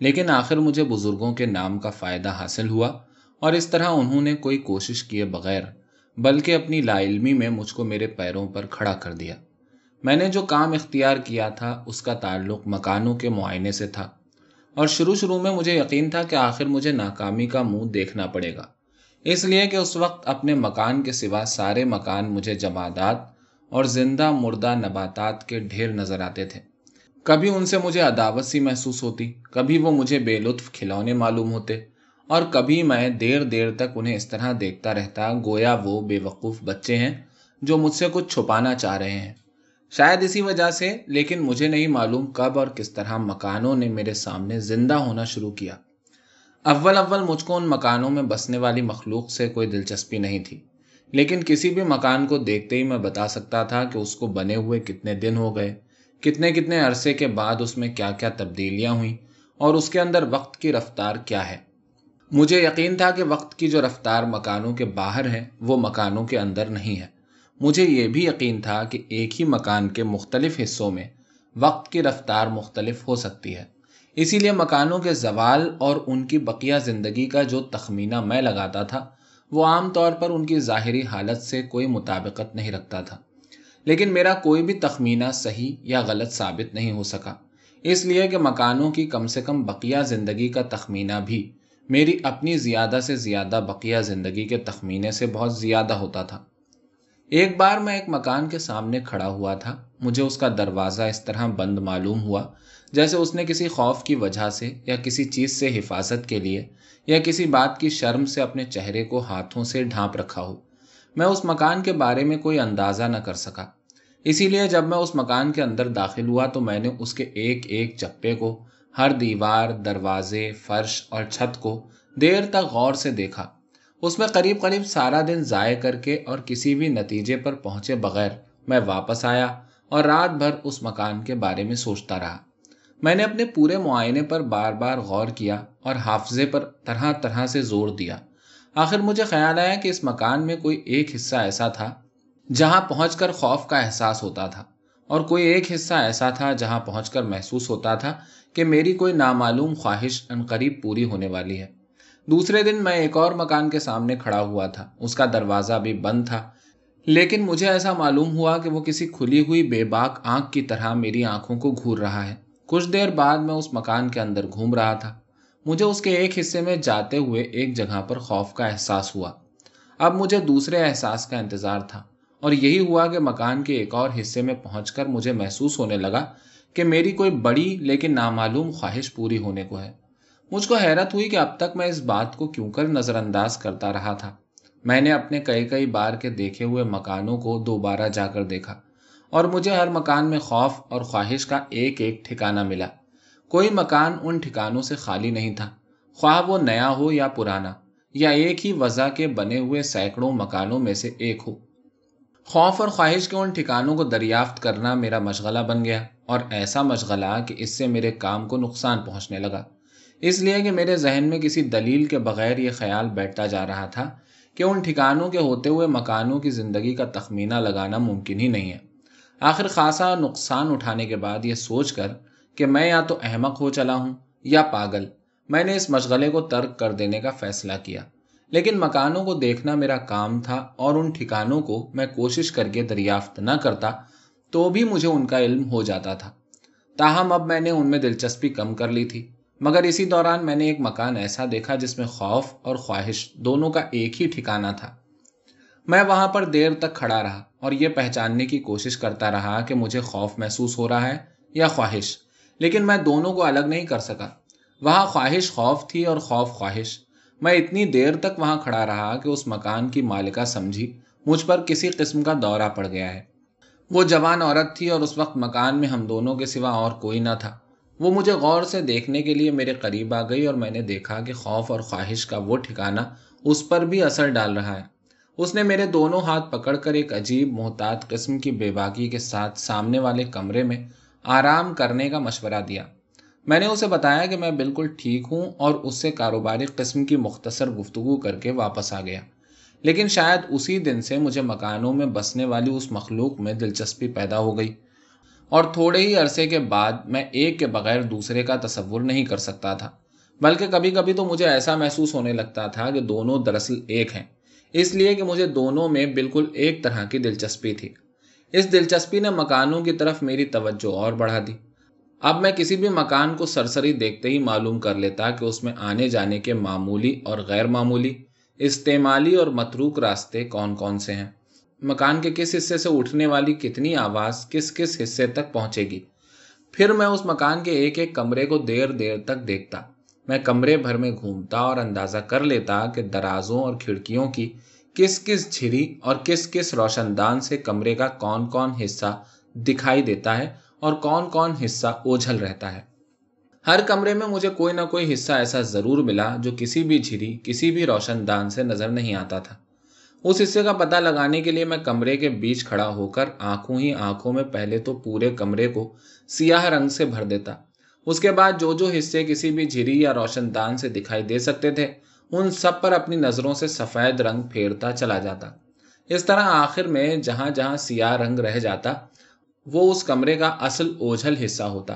[SPEAKER 1] لیکن آخر مجھے بزرگوں کے نام کا فائدہ حاصل ہوا۔ اور اس طرح انہوں نے کوئی کوشش کیے بغیر، بلکہ اپنی لا علمی میں مجھ کو میرے پیروں پر کھڑا کر دیا۔ میں نے جو کام اختیار کیا تھا، اس کا تعلق مکانوں کے معائنے سے تھا۔ اور شروع شروع میں مجھے یقین تھا کہ آخر مجھے ناکامی کا منہ دیکھنا پڑے گا۔ اس لیے کہ اس وقت اپنے مکان کے سوا سارے مکان مجھے جمادات اور زندہ مردہ نباتات کے ڈھیر نظر آتے تھے۔ کبھی ان سے مجھے عداوت سی محسوس ہوتی، کبھی وہ مجھے بے لطف کھلونے معلوم ہوتے۔ اور کبھی میں دیر دیر تک انہیں اس طرح دیکھتا رہتا گویا وہ بے وقوف بچے ہیں جو مجھ سے کچھ چھپانا چاہ رہے ہیں۔ شاید اسی وجہ سے، لیکن مجھے نہیں معلوم کب اور کس طرح مکانوں نے میرے سامنے زندہ ہونا شروع کیا۔ اول اول مجھ کو ان مکانوں میں بسنے والی مخلوق سے کوئی دلچسپی نہیں تھی، لیکن کسی بھی مکان کو دیکھتے ہی میں بتا سکتا تھا کہ اس کو بنے ہوئے کتنے دن ہو گئے، کتنے کتنے عرصے کے بعد اس میں کیا کیا تبدیلیاں ہوئیں اور اس کے اندر وقت کی رفتار کیا ہے۔ مجھے یقین تھا کہ وقت کی جو رفتار مکانوں کے باہر ہے وہ مکانوں کے اندر نہیں ہے مجھے یہ بھی یقین تھا کہ ایک ہی مکان کے مختلف حصوں میں وقت کی رفتار مختلف ہو سکتی ہے۔ اسی لیے مکانوں کے زوال اور ان کی بقیہ زندگی کا جو تخمینہ میں لگاتا تھا، وہ عام طور پر ان کی ظاہری حالت سے کوئی مطابقت نہیں رکھتا تھا۔ لیکن میرا کوئی بھی تخمینہ صحیح یا غلط ثابت نہیں ہو سکا۔ اس لیے کہ مکانوں کی کم سے کم بقیہ زندگی کا تخمینہ بھی میری اپنی زیادہ سے زیادہ بقیہ زندگی کے تخمینے سے بہت زیادہ ہوتا تھا۔ ایک بار میں ایک مکان کے سامنے کھڑا ہوا تھا۔ مجھے اس کا دروازہ اس طرح بند معلوم ہوا جیسے اس نے کسی خوف کی وجہ سے یا کسی چیز سے حفاظت کے لیے یا کسی بات کی شرم سے اپنے چہرے کو ہاتھوں سے ڈھانپ رکھا ہو۔ میں اس مکان کے بارے میں کوئی اندازہ نہ کر سکا۔ اسی لیے جب میں اس مکان کے اندر داخل ہوا تو میں نے اس کے ایک ایک چپے کو ہر دیوار، دروازے، فرش اور چھت کو دیر تک غور سے دیکھا۔ اس میں قریب قریب سارا دن ضائع کر کے اور کسی بھی نتیجے پر پہنچے بغیر میں واپس آیا اور رات بھر اس مکان کے بارے میں سوچتا رہا۔ میں نے اپنے پورے معائنے پر بار بار غور کیا اور حافظے پر طرح طرح سے زور دیا۔ آخر مجھے خیال آیا کہ اس مکان میں کوئی ایک حصہ ایسا تھا جہاں پہنچ کر خوف کا احساس ہوتا تھا اور کوئی ایک حصہ ایسا تھا جہاں پہنچ کر محسوس ہوتا تھا کہ میری کوئی نامعلوم خواہش انقریب پوری ہونے والی ہے۔ دوسرے دن میں ایک اور مکان کے سامنے کھڑا ہوا تھا۔ اس کا دروازہ بھی بند تھا۔ لیکن مجھے ایسا معلوم ہوا کہ وہ کسی کھلی ہوئی بے باک آنکھ کی طرح میری آنکھوں کو گھور رہا ہے۔ کچھ دیر بعد میں اس مکان کے اندر گھوم رہا تھا۔ مجھے اس کے ایک حصے میں جاتے ہوئے ایک جگہ پر خوف کا احساس ہوا۔ اب مجھے دوسرے احساس کا انتظار تھا اور یہی ہوا کہ مکان کے ایک اور حصے میں پہنچ کر مجھے محسوس ہونے لگا کہ میری کوئی بڑی لیکن نامعلوم خواہش پوری ہونے کو ہے۔ مجھ کو حیرت ہوئی کہ اب تک میں اس بات کو کیوں کر نظر انداز کرتا رہا تھا۔ میں نے اپنے کئی کئی بار کے دیکھے ہوئے مکانوں کو دوبارہ جا کر دیکھا اور مجھے ہر مکان میں خوف اور خواہش کا ایک ایک ٹھکانہ ملا۔ کوئی مکان ان ٹھکانوں سے خالی نہیں تھا۔ خواہ وہ نیا ہو یا پرانا، یا ایک ہی وضع کے بنے ہوئے سینکڑوں مکانوں میں سے ایک ہو۔ خوف اور خواہش کے ان ٹھکانوں کو دریافت کرنا میرا مشغلہ بن گیا اور ایسا مشغلہ کہ اس سے میرے کام کو نقصان پہنچنے لگا۔ اس لیے کہ میرے ذہن میں کسی دلیل کے بغیر یہ خیال بیٹھتا جا رہا تھا کہ ان ٹھکانوں کے ہوتے ہوئے مکانوں کی زندگی کا تخمینہ لگانا ممکن ہی نہیں ہے۔ آخر خاصا نقصان اٹھانے کے بعد یہ سوچ کر کہ میں یا تو احمق ہو چلا ہوں یا پاگل، میں نے اس مشغلے کو ترک کر دینے کا فیصلہ کیا۔ لیکن مکانوں کو دیکھنا میرا کام تھا اور ان ٹھکانوں کو میں کوشش کر کے دریافت نہ کرتا تو بھی مجھے ان کا علم ہو جاتا تھا۔ تاہم، اب میں نے ان میں دلچسپی کم کر لی تھی۔ مگر اسی دوران میں نے ایک مکان ایسا دیکھا جس میں خوف اور خواہش دونوں کا ایک ہی ٹھکانا تھا۔ میں وہاں پر دیر تک کھڑا رہا اور یہ پہچاننے کی کوشش کرتا رہا کہ مجھے خوف محسوس ہو رہا ہے یا خواہش، لیکن میں دونوں کو الگ نہیں کر سکا۔ وہاں خواہش خوف تھی اور خوف خواہش۔ میں اتنی دیر تک وہاں کھڑا رہا کہ اس مکان کی مالکہ سمجھی، مجھ پر کسی قسم کا دورہ پڑ گیا ہے۔ وہ جوان عورت تھی اور اس وقت مکان میں ہم دونوں کے سوا اور کوئی نہ تھا۔ وہ مجھے غور سے دیکھنے کے لیے میرے قریب آ گئی اور میں نے دیکھا کہ خوف اور خواہش کا وہ ٹھکانا اس پر بھی اثر ڈال رہا ہے۔ اس نے میرے دونوں ہاتھ پکڑ کر ایک عجیب محتاط قسم کی بے باکی کے ساتھ سامنے والے کمرے میں آرام کرنے کا مشورہ دیا۔ میں نے اسے بتایا کہ میں بالکل ٹھیک ہوں اور اس سے کاروباری قسم کی مختصر گفتگو کر کے واپس آ گیا۔ لیکن شاید اسی دن سے مجھے مکانوں میں بسنے والی اس مخلوق میں دلچسپی پیدا ہو گئی۔ اور تھوڑے ہی عرصے کے بعد میں ایک کے بغیر دوسرے کا تصور نہیں کر سکتا تھا، بلکہ کبھی کبھی تو مجھے ایسا محسوس ہونے لگتا تھا کہ دونوں دراصل ایک ہیں۔ اس لیے کہ مجھے دونوں میں بالکل ایک طرح کی دلچسپی تھی۔ اس دلچسپی نے مکانوں کی طرف میری توجہ اور بڑھا دی۔ اب میں کسی بھی مکان کو سرسری دیکھتے ہی معلوم کر لیتا کہ اس میں آنے جانے کے معمولی اور غیر معمولی، استعمالی اور متروک راستے کون کون سے ہیں؟ مکان کے کس حصے سے اٹھنے والی کتنی آواز کس کس حصے تک پہنچے گی؟ پھر میں اس مکان کے ایک ایک کمرے کو دیر دیر تک دیکھتا۔ میں کمرے بھر میں گھومتا اور اندازہ کر لیتا کہ درازوں اور کھڑکیوں کی کس کس جھری اور کس کس روشن دان سے کمرے کا کون کون حصہ دکھائی دیتا ہے۔ اور کون کون حصہ اوجھل رہتا ہے۔ ہر کمرے میں مجھے کوئی نہ کوئی حصہ ایسا ضرور ملا جو کسی بھی جھری، کسی بھی روشن دان سے نظر نہیں آتا تھا۔ اس حصے کا پتہ لگانے کے لیے میں کمرے کے بیچ کھڑا ہو کر آنکھوں ہی آنکھوں میں پہلے تو پورے کمرے کو سیاہ رنگ سے بھر دیتا۔ اس کے بعد جو جو حصے کسی بھی جھری یا روشن دان سے دکھائی دے سکتے تھے، ان سب پر اپنی نظروں سے سفید رنگ پھیرتا چلا جاتا۔ اس طرح آخر میں جہاں جہاں سیاہ رنگ رہ جاتا وہ اس کمرے کا اصل اوجھل حصہ ہوتا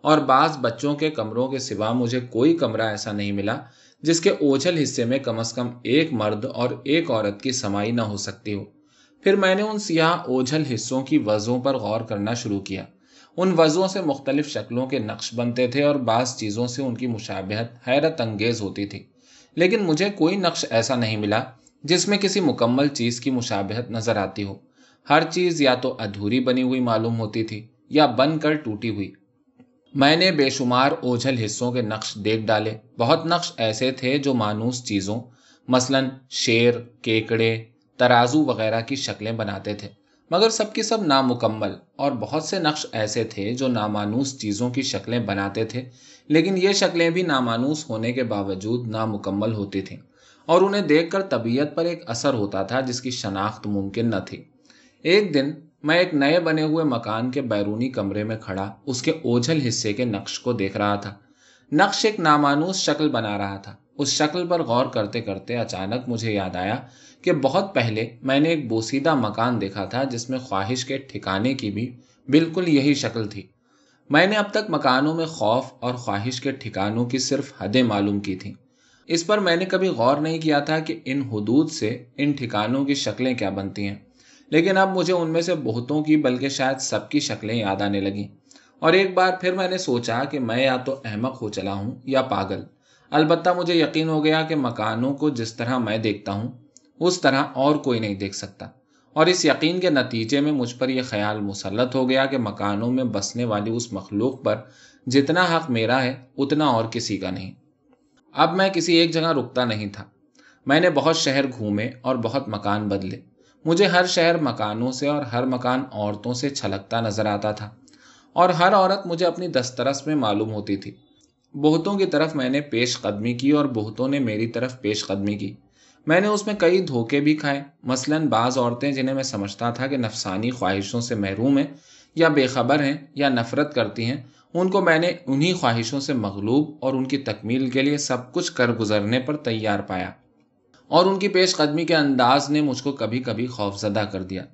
[SPEAKER 1] اور بعض بچوں کے کمروں کے سوا مجھے کوئی کمرہ ایسا نہیں ملا جس کے اوجھل حصے میں کم از کم ایک مرد اور ایک عورت کی سمائی نہ ہو سکتی ہو۔ پھر میں نے ان سیاہ اوجھل حصوں کی وضوں پر غور کرنا شروع کیا۔ ان وضوں سے مختلف شکلوں کے نقش بنتے تھے اور بعض چیزوں سے ان کی مشابہت حیرت انگیز ہوتی تھی۔ لیکن مجھے کوئی نقش ایسا نہیں ملا جس میں کسی مکمل چیز کی مشابہت نظر آتی ہو۔ ہر چیز یا تو ادھوری بنی ہوئی معلوم ہوتی تھی یا بن کر ٹوٹی ہوئی۔ میں نے بے شمار اوجھل حصوں کے نقش دیکھ ڈالے۔ بہت نقش ایسے تھے جو مانوس چیزوں، مثلا شیر، کیکڑے، ترازو وغیرہ کی شکلیں بناتے تھے۔ مگر سب کی سب نامکمل اور بہت سے نقش ایسے تھے جو نامانوس چیزوں کی شکلیں بناتے تھے، لیکن یہ شکلیں بھی نامانوس ہونے کے باوجود نامکمل ہوتی تھیں۔ اور انہیں دیکھ کر طبیعت پر ایک اثر ہوتا تھا جس کی شناخت ممکن نہ تھی۔ ایک دن میں ایک نئے بنے ہوئے مکان کے بیرونی کمرے میں کھڑا اس کے اوجھل حصے کے نقش کو دیکھ رہا تھا۔ نقش ایک نامانوس شکل بنا رہا تھا۔ اس شکل پر غور کرتے کرتے اچانک مجھے یاد آیا کہ بہت پہلے میں نے ایک بوسیدہ مکان دیکھا تھا جس میں خواہش کے ٹھکانے کی بھی بالکل یہی شکل تھی۔ میں نے اب تک مکانوں میں خوف اور خواہش کے ٹھکانوں کی صرف حدیں معلوم کی تھیں۔ اس پر میں نے کبھی غور نہیں کیا تھا کہ ان حدود سے ان ٹھکانوں کی شکلیں کیا بنتی ہیں۔ لیکن اب مجھے ان میں سے بہتوں کی بلکہ شاید سب کی شکلیں یاد آنے لگیں۔ اور ایک بار پھر میں نے سوچا کہ میں یا تو احمق ہو چلا ہوں یا پاگل۔ البتہ مجھے یقین ہو گیا کہ مکانوں کو جس طرح میں دیکھتا ہوں، اس طرح اور کوئی نہیں دیکھ سکتا۔ اور اس یقین کے نتیجے میں مجھ پر یہ خیال مسلط ہو گیا کہ مکانوں میں بسنے والی اس مخلوق پر جتنا حق میرا ہے، اتنا اور کسی کا نہیں۔ اب میں کسی ایک جگہ رکتا نہیں تھا۔ میں نے بہت شہر گھومے اور بہت مکان بدلے۔ مجھے ہر شہر مکانوں سے اور ہر مکان عورتوں سے چھلکتا نظر آتا تھا اور ہر عورت مجھے اپنی دسترس میں معلوم ہوتی تھی۔ بہتوں کی طرف میں نے پیش قدمی کی اور بہتوں نے میری طرف پیش قدمی کی۔ میں نے اس میں کئی دھوکے بھی کھائے۔ مثلا بعض عورتیں جنہیں میں سمجھتا تھا کہ نفسانی خواہشوں سے محروم ہیں یا بے خبر ہیں یا نفرت کرتی ہیں، ان کو میں نے انہی خواہشوں سے مغلوب اور ان کی تکمیل کے لیے سب کچھ کر گزرنے پر تیار پایا۔ اور ان کی پیش قدمی کے انداز نے مجھ کو کبھی کبھی خوف زدہ کر دیا۔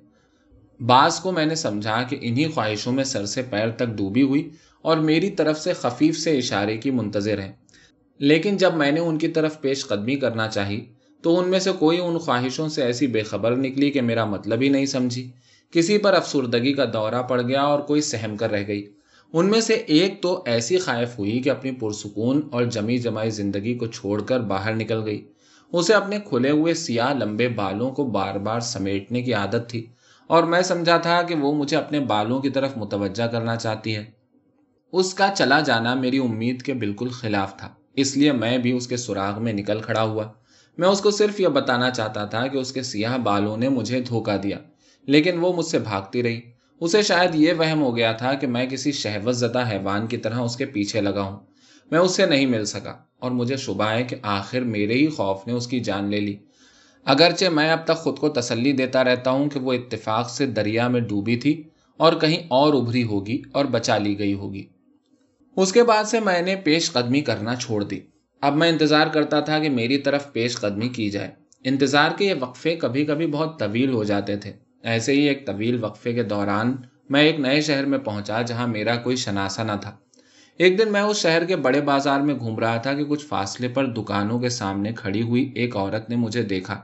[SPEAKER 1] بعض کو میں نے سمجھا کہ انہی خواہشوں میں سر سے پیر تک ڈوبی ہوئی اور میری طرف سے خفیف سے اشارے کی منتظر ہیں۔ لیکن جب میں نے ان کی طرف پیش قدمی کرنا چاہی تو ان میں سے کوئی ان خواہشوں سے ایسی بے خبر نکلی کہ میرا مطلب ہی نہیں سمجھی۔ کسی پر افسردگی کا دورہ پڑ گیا اور کوئی سہم کر رہ گئی۔ ان میں سے ایک تو ایسی خائف ہوئی کہ اپنی پرسکون اور جمی جمائی زندگی کو چھوڑ کر باہر نکل گئی۔ اسے اپنے کھلے ہوئے سیاہ لمبے بالوں کو بار بار سمیٹنے کی عادت تھی اور میں سمجھا تھا کہ وہ مجھے اپنے بالوں کی طرف متوجہ کرنا چاہتی ہے اس کا چلا جانا میری امید کے بالکل خلاف تھا، اس لیے میں بھی اس کے سراغ میں نکل کھڑا ہوا۔ میں اس کو صرف یہ بتانا چاہتا تھا کہ اس کے سیاہ بالوں نے مجھے دھوکا دیا، لیکن وہ مجھ سے بھاگتی رہی۔ اسے شاید یہ وہم ہو گیا تھا کہ میں کسی شہوت زدہ حیوان کی طرح اس کے پیچھے لگا ہوں۔ میں اس سے نہیں مل سکا اور مجھے شبہ ہے کہ آخر میرے ہی خوف نے اس کی جان لے لی۔ اگرچہ میں اب تک خود کو تسلی دیتا رہتا ہوں کہ وہ اتفاق سے دریا میں ڈوبی تھی اور کہیں اور ابھری ہوگی اور بچا لی گئی ہوگی۔ اس کے بعد سے میں نے پیش قدمی کرنا چھوڑ دی۔ اب میں انتظار کرتا تھا کہ میری طرف پیش قدمی کی جائے۔ انتظار کے یہ وقفے کبھی کبھی بہت طویل ہو جاتے تھے۔ ایسے ہی ایک طویل وقفے کے دوران میں ایک نئے شہر میں پہنچا جہاں میرا کوئی شناسا نہ تھا۔ ایک دن میں اس شہر کے بڑے بازار میں گھوم رہا تھا کہ کچھ فاصلے پر دکانوں کے سامنے کھڑی ہوئی ایک عورت نے مجھے دیکھا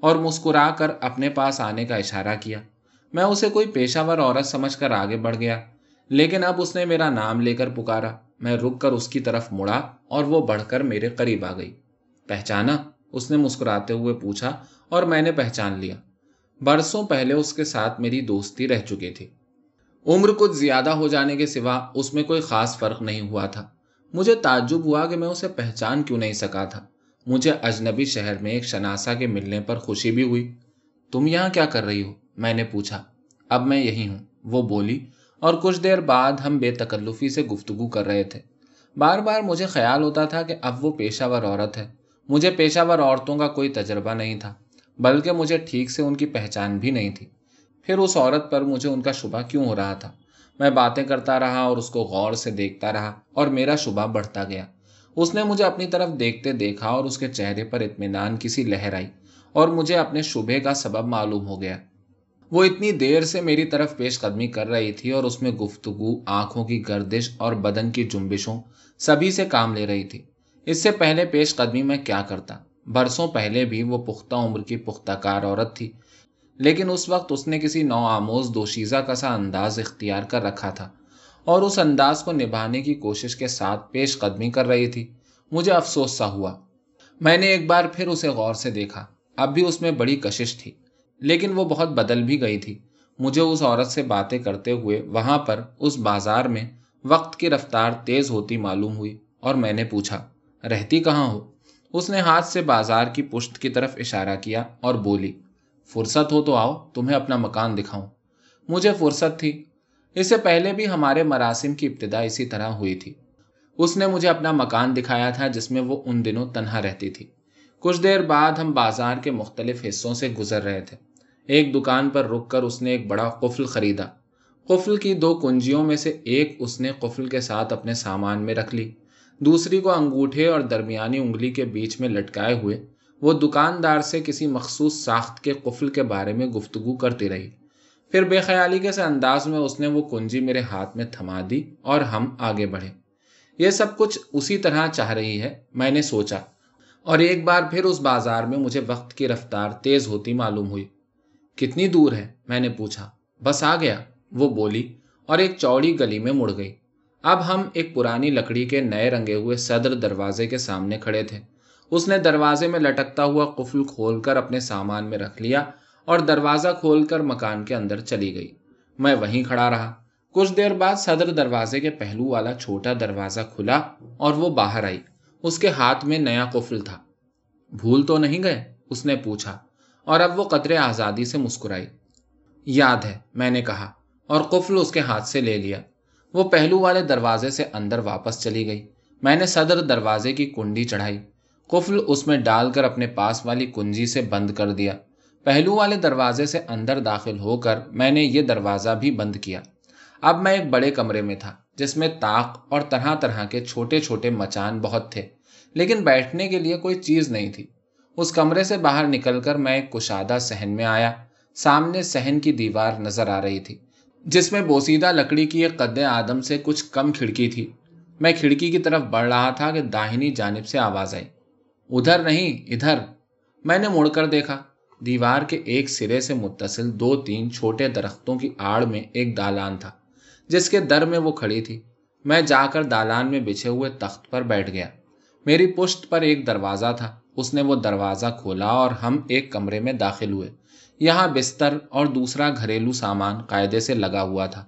[SPEAKER 1] اور مسکرا کر اپنے پاس آنے کا اشارہ کیا۔ میں اسے کوئی پیشہ ور عورت سمجھ کر آگے بڑھ گیا، لیکن اب اس نے میرا نام لے کر پکارا۔ میں رک کر اس کی طرف مڑا اور وہ بڑھ کر میرے قریب آ گئی۔ پہچانا؟ اس نے مسکراتے ہوئے پوچھا اور میں نے پہچان لیا۔ برسوں پہلے اس کے ساتھ میری دوستی رہ چکی تھی عمر کچھ زیادہ ہو جانے کے سوا اس میں کوئی خاص فرق نہیں ہوا تھا۔ مجھے تعجب ہوا کہ میں اسے پہچان کیوں نہیں سکا تھا۔ مجھے اجنبی شہر میں ایک شناسا کے ملنے پر خوشی بھی ہوئی۔ تم یہاں کیا کر رہی ہو؟ میں نے پوچھا۔ اب میں یہی ہوں۔ وہ بولی، اور کچھ دیر بعد ہم بے تکلفی سے گفتگو کر رہے تھے۔ بار بار مجھے خیال ہوتا تھا کہ اب وہ پیشہ ور عورت ہے۔ مجھے پیشہ ور عورتوں کا کوئی تجربہ نہیں تھا، بلکہ مجھے ٹھیک سے ان کی پہچان بھی نہیں تھی۔ پھر اس عورت پر مجھے ان کا شبہ کیوں ہو رہا تھا؟ میں باتیں کرتا رہا اور اس کو غور سے دیکھتا رہا اور میرا شبہ بڑھتا گیا۔ اس نے مجھے اپنی طرف دیکھتے دیکھا اور اس کے چہرے پر اطمینان کسی لہر آئی اور مجھے اپنے شبے کا سبب معلوم ہو گیا۔ وہ اتنی دیر سے میری طرف پیش قدمی کر رہی تھی اور اس میں گفتگو، آنکھوں کی گردش اور بدن کی جنبشوں سبھی سے کام لے رہی تھی۔ اس سے پہلے پیش قدمی میں کیا کرتا؟ برسوں پہلے بھی وہ پختہ عمر کی پختہ کار عورت تھی۔ لیکن اس وقت اس نے کسی نو آموز دوشیزہ کا سا انداز اختیار کر رکھا تھا اور اس انداز کو نبھانے کی کوشش کے ساتھ پیش قدمی کر رہی تھی۔ مجھے افسوس سا ہوا۔ میں نے ایک بار پھر اسے غور سے دیکھا۔ اب بھی اس میں بڑی کشش تھی۔ لیکن وہ بہت بدل بھی گئی تھی۔ مجھے اس عورت سے باتیں کرتے ہوئے وہاں پر اس بازار میں وقت کی رفتار تیز ہوتی معلوم ہوئی اور میں نے پوچھا، رہتی کہاں ہو؟ اس نے ہاتھ سے بازار کی پشت کی طرف اشارہ کیا اور بولی فرصت ہو تو آؤ، تمہیں اپنا مکان دکھاؤں۔ مجھے فرصت تھی۔ اس سے پہلے بھی ہمارے مراسم کی ابتدا اسی طرح ہوئی تھی۔ اس نے مجھے اپنا مکان دکھایا تھا، جس میں وہ ان دنوں تنہا رہتی تھی۔ کچھ دیر بعد ہم بازار کے مختلف حصوں سے گزر رہے تھے۔ ایک دکان پر رک کر اس نے ایک بڑا قفل خریدا۔ قفل کی دو کنجیوں میں سے ایک اس نے قفل کے ساتھ اپنے سامان میں رکھ لی۔ دوسری کو انگوٹھے اور درمیانی انگلی کے بیچ میں لٹکائے ہوئے وہ دکاندار سے کسی مخصوص ساخت کے قفل کے بارے میں گفتگو کرتی رہی۔ پھر بے خیالی کے سے انداز میں اس نے وہ کنجی میرے ہاتھ میں تھما دی اور ہم آگے بڑھے۔ یہ سب کچھ اسی طرح چاہ رہی ہے، میں نے سوچا۔ اور ایک بار پھر اس بازار میں مجھے وقت کی رفتار تیز ہوتی معلوم ہوئی۔ کتنی دور ہے؟ میں نے پوچھا۔ بس آ گیا۔ وہ بولی اور ایک چوڑی گلی میں مڑ گئی۔ اب ہم ایک پرانی لکڑی کے نئے رنگے ہوئے صدر دروازے کے سامنے کھڑے تھے۔ اس نے دروازے میں لٹکتا ہوا قفل کھول کر اپنے سامان میں رکھ لیا اور دروازہ کھول کر مکان کے اندر چلی گئی۔ میں وہیں کھڑا رہا۔ کچھ دیر بعد صدر دروازے کے پہلو والا چھوٹا دروازہ کھلا اور وہ باہر آئی۔ اس کے ہاتھ میں نیا قفل تھا۔ بھول تو نہیں گئے؟ اس نے پوچھا۔ اور اب وہ قطرے آزادی سے مسکرائی۔ یاد ہے، میں نے کہا۔ اور قفل اس کے ہاتھ سے لے لیا۔ وہ پہلو والے دروازے سے اندر واپس چلی گئی۔ میں نے صدر دروازے کی کنڈی چڑھائی۔ قفل اس میں ڈال کر اپنے پاس والی کنجی سے بند کر دیا۔ پہلو والے دروازے سے اندر داخل ہو کر میں نے یہ دروازہ بھی بند کیا۔ اب میں ایک بڑے کمرے میں تھا، جس میں تاق اور طرح طرح کے چھوٹے چھوٹے مچان بہت تھے، لیکن بیٹھنے کے لیے کوئی چیز نہیں تھی۔ اس کمرے سے باہر نکل کر میں ایک کشادہ سہن میں آیا۔ سامنے سہن کی دیوار نظر آ رہی تھی، جس میں بوسیدہ لکڑی کی ایک قد آدم سے کچھ کم کھڑکی تھی۔ میں کھڑکی کی طرف بڑھ رہا تھا کہ داہنی جانب سے آواز آئی۔ ادھر نہیں، ادھر۔ میں نے مڑ کر دیکھا۔ دیوار کے ایک سرے سے متصل دو تین چھوٹے درختوں کی آڑ میں ایک دالان تھا، جس کے در میں وہ کھڑی تھی۔ میں جا کر دالان میں بچھے ہوئے تخت پر بیٹھ گیا۔ میری پشت پر ایک دروازہ تھا۔ اس نے وہ دروازہ کھولا اور ہم ایک کمرے میں داخل ہوئے۔ یہاں بستر اور دوسرا گھریلو سامان قاعدے سے لگا ہوا تھا۔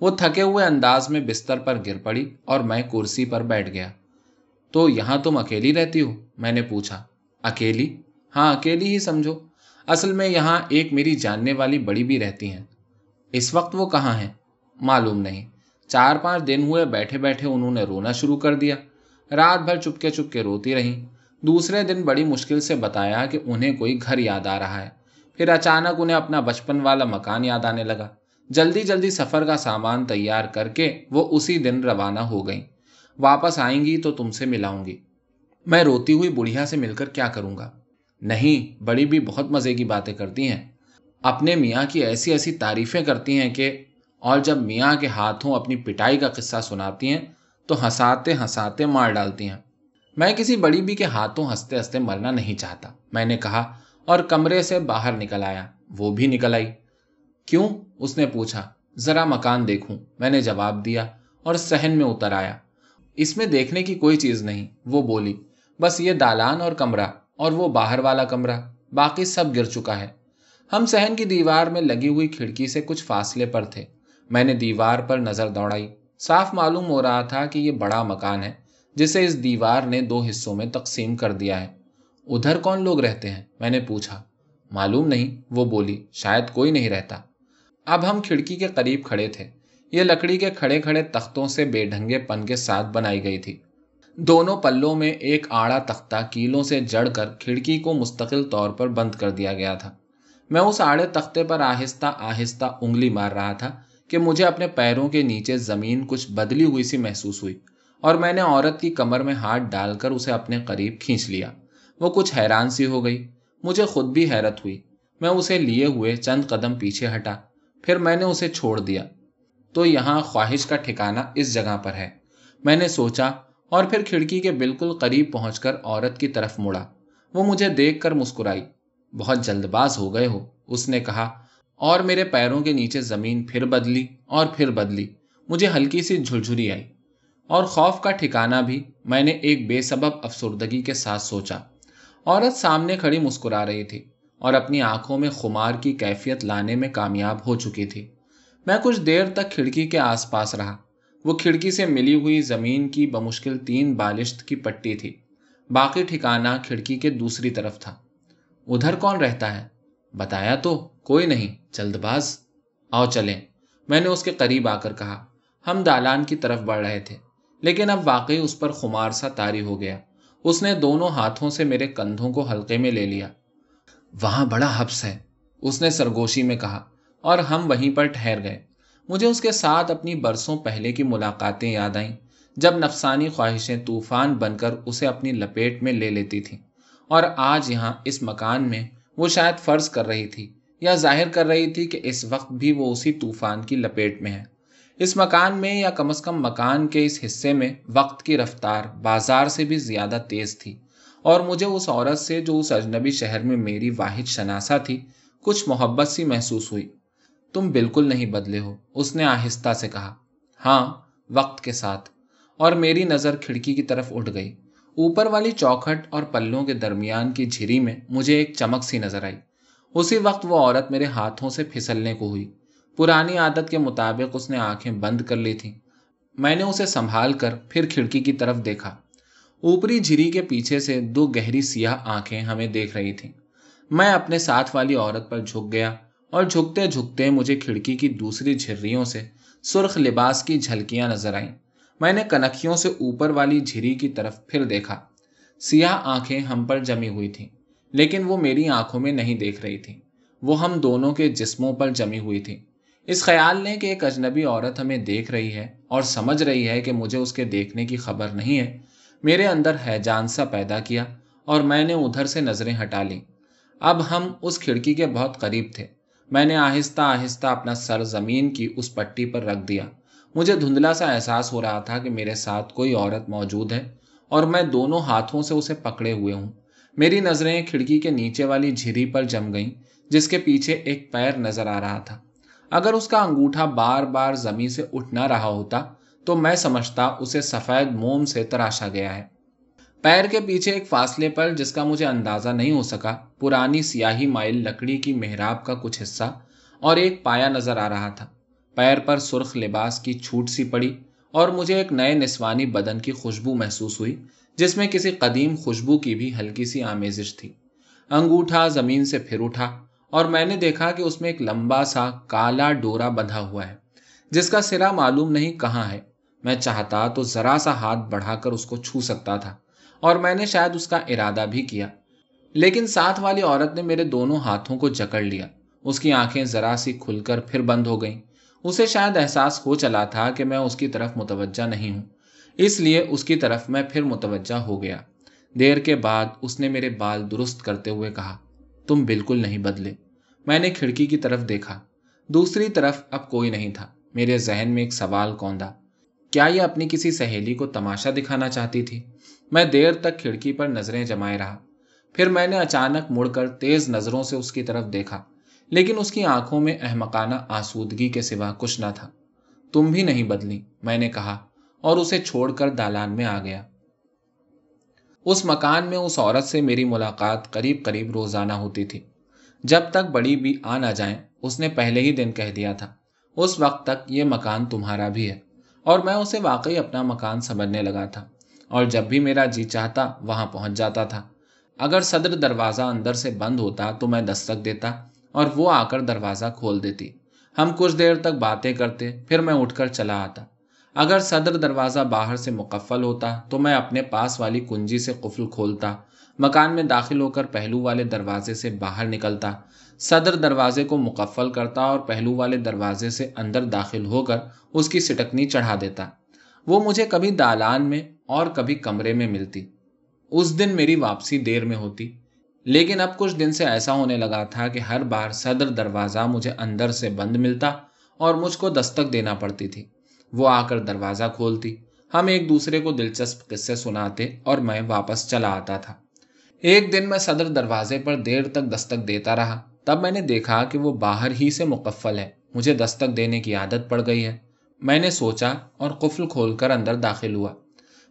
[SPEAKER 1] وہ تھکے ہوئے انداز میں بستر پر گر پڑی اور میں کرسی پر بیٹھ گیا۔ تو یہاں تم اکیلی رہتی ہو؟ میں نے پوچھا۔ اکیلی؟ ہاں اکیلی ہی سمجھو۔ اصل میں یہاں ایک میری جاننے والی بڑی بھی رہتی ہیں۔ اس وقت وہ کہاں ہیں؟ معلوم نہیں۔ چار پانچ دن ہوئے بیٹھے بیٹھے انہوں نے رونا شروع کر دیا۔ رات بھر چپکے چپکے روتی رہیں۔ دوسرے دن بڑی مشکل سے بتایا کہ انہیں کوئی گھر یاد آ رہا ہے۔ پھر اچانک انہیں اپنا بچپن والا مکان یاد آنے لگا۔ جلدی جلدی سفر کا سامان تیار کر کے وہ اسی دن روانہ ہو گئیں۔ واپس آئیں گی تو تم سے ملاؤں گی۔ میں روتی ہوئی بڑھیا سے مل کر کیا کروں گا؟ نہیں، بڑی بھی بہت مزے کی باتیں کرتی ہیں۔ اپنے میاں کی ایسی ایسی تعریفیں کرتی ہیں کہ، اور جب میاں کے ہاتھوں اپنی پٹائی کا قصہ سناتی ہیں، تو ہنساتے ہنساتے مار ڈالتی ہیں۔ میں کسی بڑی بھی کے ہاتھوں ہنستے ہنستے مرنا نہیں چاہتا۔ میں نے کہا، اور کمرے سے باہر نکل آیا۔ وہ بھی نکل آئی۔ کیوں؟ اس نے پوچھا۔ ذرا مکان دیکھوں۔ میں نے جواب دیا اور سہن میں اتر آیا۔ اس میں دیکھنے کی کوئی چیز نہیں، وہ بولی، بس یہ دالان اور کمرہ اور وہ باہر والا کمرہ، باقی سب گر چکا ہے۔ ہم سہن کی دیوار میں لگی ہوئی کھڑکی سے کچھ فاصلے پر تھے۔ میں نے دیوار پر نظر دوڑائی۔ صاف معلوم ہو رہا تھا کہ یہ بڑا مکان ہے، جسے اس دیوار نے دو حصوں میں تقسیم کر دیا ہے۔ ادھر کون لوگ رہتے ہیں؟ میں نے پوچھا۔ معلوم نہیں، وہ بولی، شاید کوئی نہیں رہتا۔ اب ہم کھڑکی کے قریب کھڑے تھے۔ یہ لکڑی کے کھڑے کھڑے تختوں سے بے ڈھنگے پن کے ساتھ بنائی گئی تھی۔ دونوں پلوں میں ایک آڑا تختہ کیلوں سے جڑ کر کھڑکی کو مستقل طور پر بند کر دیا گیا تھا۔ میں اس آڑے تختے پر آہستہ آہستہ انگلی مار رہا تھا کہ مجھے اپنے پیروں کے نیچے زمین کچھ بدلی ہوئی سی محسوس ہوئی اور میں نے عورت کی کمر میں ہاتھ ڈال کر اسے اپنے قریب کھینچ لیا۔ وہ کچھ حیران سی ہو گئی۔ مجھے خود بھی حیرت ہوئی۔ میں اسے لیے ہوئے چند قدم پیچھے ہٹا۔ پھر میں نے اسے چھوڑ دیا۔ تو یہاں خواہش کا ٹھکانا اس جگہ پر ہے۔ میں نے سوچا اور پھر کھڑکی کے بالکل قریب پہنچ کر عورت کی طرف مڑا۔ وہ مجھے دیکھ کر مسکرائی۔ بہت جلد باز ہو گئے ہو؟ اس نے کہا۔ اور میرے پیروں کے نیچے زمین پھر بدلی اور پھر بدلی۔ مجھے ہلکی سی جھرجھری آئی۔ اور خوف کا ٹھکانا بھی میں نے ایک بے سبب افسردگی کے ساتھ سوچا۔ عورت سامنے کھڑی مسکرا رہی تھی اور اپنی آنکھوں میں خمار کی کیفیت لانے میں کامیاب ہو چکی تھی۔ میں کچھ دیر تک کھڑکی کے آس پاس رہا۔ وہ کھڑکی سے ملی ہوئی زمین کی بمشکل تین بالشت کی پٹی تھی۔ باقی ٹھکانا کھڑکی کے دوسری طرف تھا۔ ادھر کون رہتا ہے؟ بتایا تو کوئی نہیں، جلد باز۔ آؤ چلیں۔ میں نے اس کے قریب آ کر کہا۔ ہم دالان کی طرف بڑھ رہے تھے، لیکن اب واقعی اس پر خمار سا تاری ہو گیا۔ اس نے دونوں ہاتھوں سے میرے کندھوں کو ہلکے میں لے لیا۔ وہاں بڑا حبس ہے، اس نے سرگوشی میں کہا۔ اور ہم وہیں پر ٹھہر گئے۔ مجھے اس کے ساتھ اپنی برسوں پہلے کی ملاقاتیں یاد آئیں، جب نفسانی خواہشیں طوفان بن کر اسے اپنی لپیٹ میں لے لیتی تھیں۔ اور آج یہاں اس مکان میں وہ شاید فرض کر رہی تھی یا ظاہر کر رہی تھی کہ اس وقت بھی وہ اسی طوفان کی لپیٹ میں ہے۔ اس مکان میں یا کم از کم مکان کے اس حصے میں وقت کی رفتار بازار سے بھی زیادہ تیز تھی۔ اور مجھے اس عورت سے جو اس اجنبی شہر میں میری واحد شناسا تھی، کچھ محبت سی محسوس ہوئی۔ تم بالکل نہیں بدلے ہو، اس نے آہستہ سے کہا۔ ہاں وقت کے ساتھ۔ اور میری نظر کھڑکی کی طرف اٹھ گئی۔ اوپر والی چوکھٹ اور پلوں کے درمیان کی جھری میں مجھے ایک چمک سی نظر آئی۔ اسی وقت وہ عورت میرے ہاتھوں سے پھسلنے کو ہوئی۔ پرانی عادت کے مطابق اس نے آنکھیں بند کر لی تھیں۔ میں نے اسے سنبھال کر پھر کھڑکی کی طرف دیکھا۔ اوپری جھری کے پیچھے سے دو گہری سیاہ آنکھیں ہمیں دیکھ رہی تھیں۔ میں اپنے ساتھ والی عورت پر جھک گیا۔ اور جھکتے جھکتے مجھے کھڑکی کی دوسری جھریوں سے سرخ لباس کی جھلکیاں نظر آئیں۔ میں نے کنکھیوں سے اوپر والی جھری کی طرف پھر دیکھا۔ سیاہ آنکھیں ہم پر جمی ہوئی تھیں، لیکن وہ میری آنکھوں میں نہیں دیکھ رہی تھی وہ ہم دونوں کے جسموں پر جمی ہوئی تھی اس خیال نے کہ ایک اجنبی عورت ہمیں دیکھ رہی ہے اور سمجھ رہی ہے کہ مجھے اس کے دیکھنے کی خبر نہیں ہے۔ میرے اندر ہے جان سا پیدا کیا اور میں نے ادھر سے نظریں ہٹا لی اب ہم اس کھڑکی کے بہت قریب تھے۔ میں نے آہستہ آہستہ اپنا سر زمین کی اس پٹی پر رکھ دیا۔ مجھے دھندلا سا احساس ہو رہا تھا کہ میرے ساتھ کوئی عورت موجود ہے اور میں دونوں ہاتھوں سے اسے پکڑے ہوئے ہوں۔ میری نظریں کھڑکی کے نیچے والی جھری پر جم گئیں، جس کے پیچھے ایک پیر نظر آ رہا تھا۔ اگر اس کا انگوٹھا بار بار زمین سے اٹھ نہ رہا ہوتا، تو میں سمجھتا اسے سفید موم سے تراشا گیا ہے۔ پیر کے پیچھے ایک فاصلے پر جس کا مجھے اندازہ نہیں ہو سکا، پرانی سیاہی مائل لکڑی کی محراب کا کچھ حصہ اور ایک پایا نظر آ رہا تھا۔ پیر پر سرخ لباس کی چھوٹ سی پڑی اور مجھے ایک نئے نسوانی بدن کی خوشبو محسوس ہوئی، جس میں کسی قدیم خوشبو کی بھی ہلکی سی آمیزش تھی۔ انگوٹھا زمین سے پھر اٹھا اور میں نے دیکھا کہ اس میں ایک لمبا سا کالا ڈورا بندھا ہوا ہے، جس کا سرا معلوم نہیں کہاں ہے۔ میں چاہتا تو ذرا سا ہاتھ بڑھا کر اس کو چھو سکتا تھا۔ اور میں نے شاید اس کا ارادہ بھی کیا۔ لیکن ساتھ والی عورت نے میرے دونوں ہاتھوں کو جکڑ لیا۔ اس کی آنکھیں ذرا سی کھل کر پھر بند ہو گئیں۔ اسے شاید احساس ہو چلا تھا کہ میں اس کی طرف متوجہ نہیں ہوں۔ اس لیے اس کی طرف میں پھر متوجہ ہو گیا۔ دیر کے بعد اس نے میرے بال درست کرتے ہوئے کہا، تم بالکل نہیں بدلے۔ میں نے کھڑکی کی طرف دیکھا۔ دوسری طرف اب کوئی نہیں تھا۔ میرے ذہن میں ایک سوال کوندا، کیا یہ اپنی کسی سہیلی کو تماشا دکھانا چاہتی تھی؟ میں دیر تک کھڑکی پر نظریں جمائے رہا۔ پھر میں نے اچانک مڑ کر تیز نظروں سے اس کی طرف دیکھا، لیکن اس کی آنکھوں میں احمقانہ آسودگی کے سوا کچھ نہ تھا۔ تم بھی نہیں بدلی، میں نے کہا، اور اسے چھوڑ کر دالان میں آ گیا۔ اس مکان میں اس عورت سے میری ملاقات قریب قریب روزانہ ہوتی تھی۔ جب تک بڑی بھی آ نہ جائیں، اس نے پہلے ہی دن کہہ دیا تھا، اس وقت تک یہ مکان تمہارا بھی ہے۔ اور میں اسے واقعی اپنا مکان سمجھنے لگا تھا۔ اور جب بھی میرا جی چاہتا وہاں پہنچ جاتا تھا۔ اگر صدر دروازہ اندر سے بند ہوتا تو میں دستک دیتا اور وہ آ کر دروازہ کھول دیتی۔ ہم کچھ دیر تک باتیں کرتے، پھر میں اٹھ کر چلا آتا۔ اگر صدر دروازہ باہر سے مقفل ہوتا تو میں اپنے پاس والی کنجی سے قفل کھولتا، مکان میں داخل ہو کر پہلو والے دروازے سے باہر نکلتا۔ صدر دروازے کو مقفل کرتا اور پہلو والے دروازے سے اندر داخل ہو کر اس کی سٹکنی چڑھا دیتا۔ وہ مجھے کبھی دالان میں اور کبھی کمرے میں ملتی۔ اس دن میری واپسی دیر میں ہوتی، لیکن اب کچھ دن سے ایسا ہونے لگا تھا کہ ہر بار صدر دروازہ مجھے اندر سے بند ملتا اور مجھ کو دستک دینا پڑتی تھی۔ وہ آ کر دروازہ کھولتی، ہم ایک دوسرے کو دلچسپ قصے سناتے اور میں واپس چلا آتا تھا۔ ایک دن میں صدر دروازے پر دیر تک دستک دیتا رہا۔ تب میں نے دیکھا کہ وہ باہر ہی سے مقفل ہے۔ مجھے دستک دینے کی عادت پڑ گئی ہے۔ میں نے سوچا اور قفل کھول کر اندر داخل ہوا۔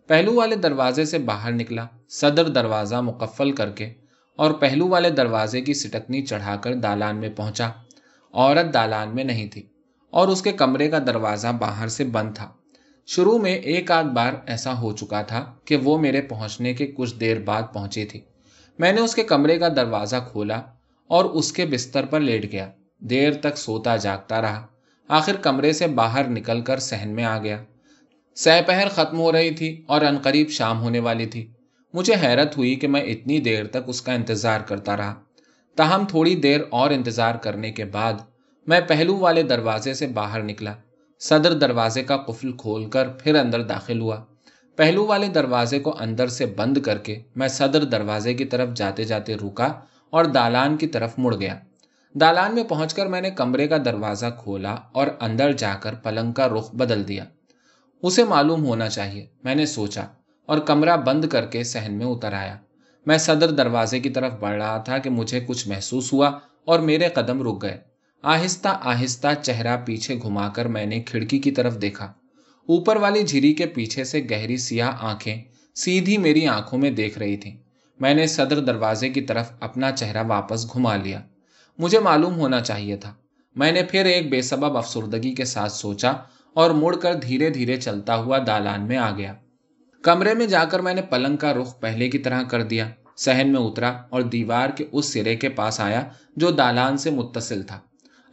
[SPEAKER 1] پہلو والے دروازے سے باہر نکلا، صدر دروازہ مقفل کر کے اور پہلو والے دروازے کی سٹکنی چڑھا کر دالان میں پہنچا۔ عورت دالان میں نہیں تھی اور اس کے کمرے کا دروازہ باہر سے بند تھا۔ شروع میں ایک آدھ بار ایسا ہو چکا تھا کہ وہ میرے پہنچنے کے کچھ دیر بعد پہنچی تھی۔ میں نے اس کے کمرے کا دروازہ کھولا اور اس کے بستر پر لیٹ گیا۔ دیر تک سوتا جاگتا رہا۔ آخر کمرے سے باہر نکل کر سہن میں آ گیا۔ سہ پہر ختم ہو رہی تھی اور عنقریب شام ہونے والی تھی۔ مجھے حیرت ہوئی کہ میں اتنی دیر تک اس کا انتظار کرتا رہا۔ تاہم تھوڑی دیر اور انتظار کرنے کے بعد میں پہلو والے دروازے سے باہر نکلا۔ صدر دروازے کا قفل کھول کر پھر اندر داخل ہوا۔ پہلو والے دروازے کو اندر سے بند کر کے میں صدر دروازے کی طرف جاتے جاتے رکا اور دالان کی طرف مڑ گیا۔ دالان میں پہنچ کر میں نے کمرے کا دروازہ کھولا اور اندر جا کر پلنگ کا رخ بدل دیا۔ اسے معلوم ہونا چاہیے، میں نے سوچا اور کمرہ بند کر کے سہن میں اتر آیا۔ میں صدر دروازے کی طرف بڑھ رہا تھا کہ مجھے کچھ محسوس ہوا اور میرے قدم رک گئے۔ آہستہ آہستہ چہرہ پیچھے گھما کر میں نے کھڑکی کی طرف دیکھا۔ اوپر والی جھری کے پیچھے سے گہری سیاہ آنکھیں سیدھی میری آنکھوں میں دیکھ رہی تھیں۔ میں نے صدر دروازے کی طرف اپنا چہرہ واپس گھما لیا۔ مجھے معلوم ہونا چاہیے تھا۔ میں نے پھر ایک بے سبب افسردگی کے ساتھ سوچا اور مڑ کر دھیرے دھیرے چلتا ہوا دالان میں آ گیا۔ کمرے میں جا کر میں نے پلنگ کا رخ پہلے کی طرح کر دیا، سہن میں اترا اور دیوار کے اس سرے کے پاس آیا جو دالان سے متصل تھا۔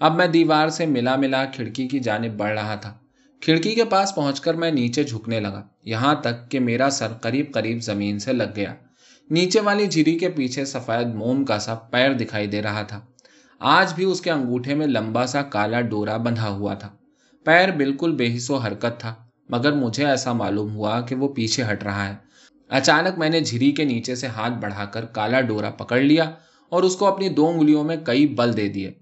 [SPEAKER 1] اب میں دیوار سے ملا ملا کھڑکی کی جانب بڑھ رہا تھا۔ کھڑکی کے پاس پہنچ کر میں نیچے جھکنے لگا۔ یہاں تک کہ میرا سر قریب قریب زمین سے لگ گیا۔ نیچے والی جھری کے پیچھے سفید موم کا سا پیر دکھائی دے رہا تھا۔ آج بھی اس کے انگوٹھے میں لمبا سا کالا ڈورا بندھا ہوا تھا۔ پیر بالکل بے حص و حرکت تھا، مگر مجھے ایسا معلوم ہوا کہ وہ پیچھے ہٹ رہا ہے۔ اچانک میں نے جھری کے نیچے سے ہاتھ بڑھا کر کالا ڈورا پکڑ لیا اور اس کو اپنی دو انگلیوں میں کئی بل دے دیے۔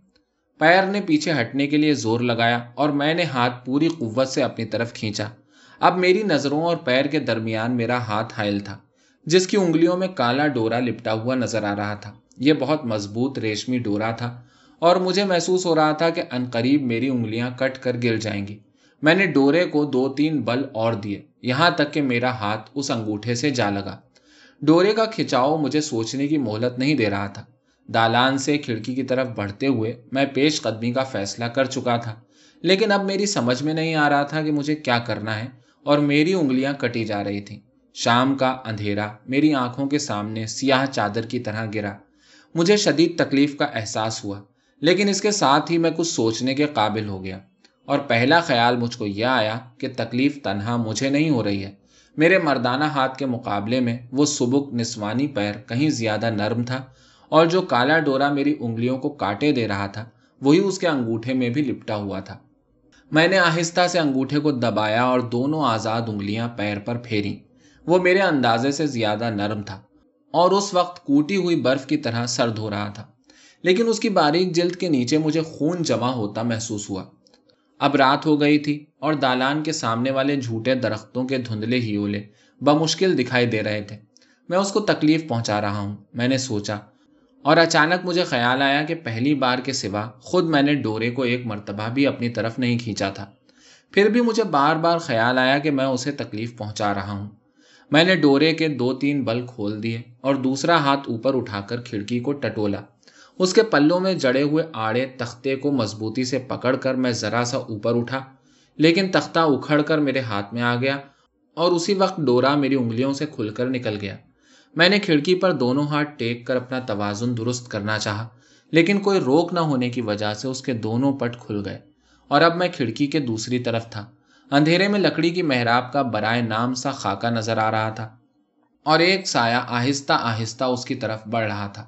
[SPEAKER 1] پیر نے پیچھے ہٹنے کے لیے زور لگایا اور میں نے ہاتھ پوری قوت سے اپنی طرف کھینچا۔ اب میری نظروں اور پیر کے درمیان میرا ہاتھ حائل تھا، جس کی انگلیوں میں کالا ڈورا لپٹا ہوا نظر آ رہا تھا۔ یہ بہت مضبوط ریشمی ڈورا تھا۔ اور مجھے محسوس ہو رہا تھا کہ انقریب میری انگلیاں کٹ کر گر جائیں گی۔ میں نے ڈورے کو دو تین بل اور دیے۔ یہاں تک کہ میرا ہاتھ اس انگوٹھے سے جا لگا۔ ڈورے کا کھچاؤ مجھے سوچنے کی مہلت نہیں دے رہا تھا۔ دالان سے کھڑکی کی طرف بڑھتے ہوئے میں پیش قدمی کا فیصلہ کر چکا تھا۔ لیکن اب میری سمجھ میں نہیں آ رہا تھا کہ مجھے کیا کرنا ہے اور میری انگلیاں کٹی جا رہی تھیں۔ شام کا اندھیرا میری آنکھوں کے سامنے سیاہ چادر کی طرح گرا۔ مجھے شدید تکلیف کا احساس ہوا۔ لیکن اس کے ساتھ ہی میں کچھ سوچنے کے قابل ہو گیا اور پہلا خیال مجھ کو یہ آیا کہ تکلیف تنہا مجھے نہیں ہو رہی ہے۔ میرے مردانہ ہاتھ کے مقابلے میں وہ سبک نسوانی پیر کہیں زیادہ نرم تھا اور جو کالا ڈورا میری انگلیوں کو کاٹے دے رہا تھا، وہی اس کے انگوٹھے میں بھی لپٹا ہوا تھا۔ میں نے آہستہ سے انگوٹھے کو دبایا اور دونوں آزاد انگلیاں پیر پر پھیری وہ میرے اندازے سے زیادہ نرم تھا اور اس وقت کوٹی ہوئی برف کی طرح سرد ہو رہا تھا۔ لیکن اس کی باریک جلد کے نیچے مجھے خون جمع ہوتا محسوس ہوا۔ اب رات ہو گئی تھی اور دالان کے سامنے والے جھوٹے درختوں کے دھندلے ہی اولے، بمشکل دکھائی دے رہے تھے۔ میں اس کو تکلیف پہنچا رہا ہوں، میں نے سوچا۔ اور اچانک مجھے خیال آیا کہ پہلی بار کے سوا خود میں نے ڈورے کو ایک مرتبہ بھی اپنی طرف نہیں کھینچا تھا۔ پھر بھی مجھے بار بار خیال آیا کہ میں اسے تکلیف پہنچا رہا ہوں۔ میں نے ڈورے کے دو تین بل کھول دیے اور دوسرا ہاتھ اوپر اٹھا کر کھڑکی کو ٹٹولا۔ اس کے پلوں میں جڑے ہوئے آڑے تختے کو مضبوطی سے پکڑ کر میں ذرا سا اوپر اٹھا، لیکن تختہ اکھڑ کر میرے ہاتھ میں آ گیا اور اسی وقت ڈورا میری انگلیوں سے کھل کر نکل گیا۔ میں نے کھڑکی پر دونوں ہاتھ ٹیک کر اپنا توازن درست کرنا چاہا، لیکن کوئی روک نہ ہونے کی وجہ سے اس کے دونوں پٹ کھل گئے اور اب میں کھڑکی کے دوسری طرف تھا۔ اندھیرے میں لکڑی کی محراب کا برائے نام سا خاکہ نظر آ رہا تھا اور ایک سایہ آہستہ آہستہ اس کی طرف بڑھ رہا تھا۔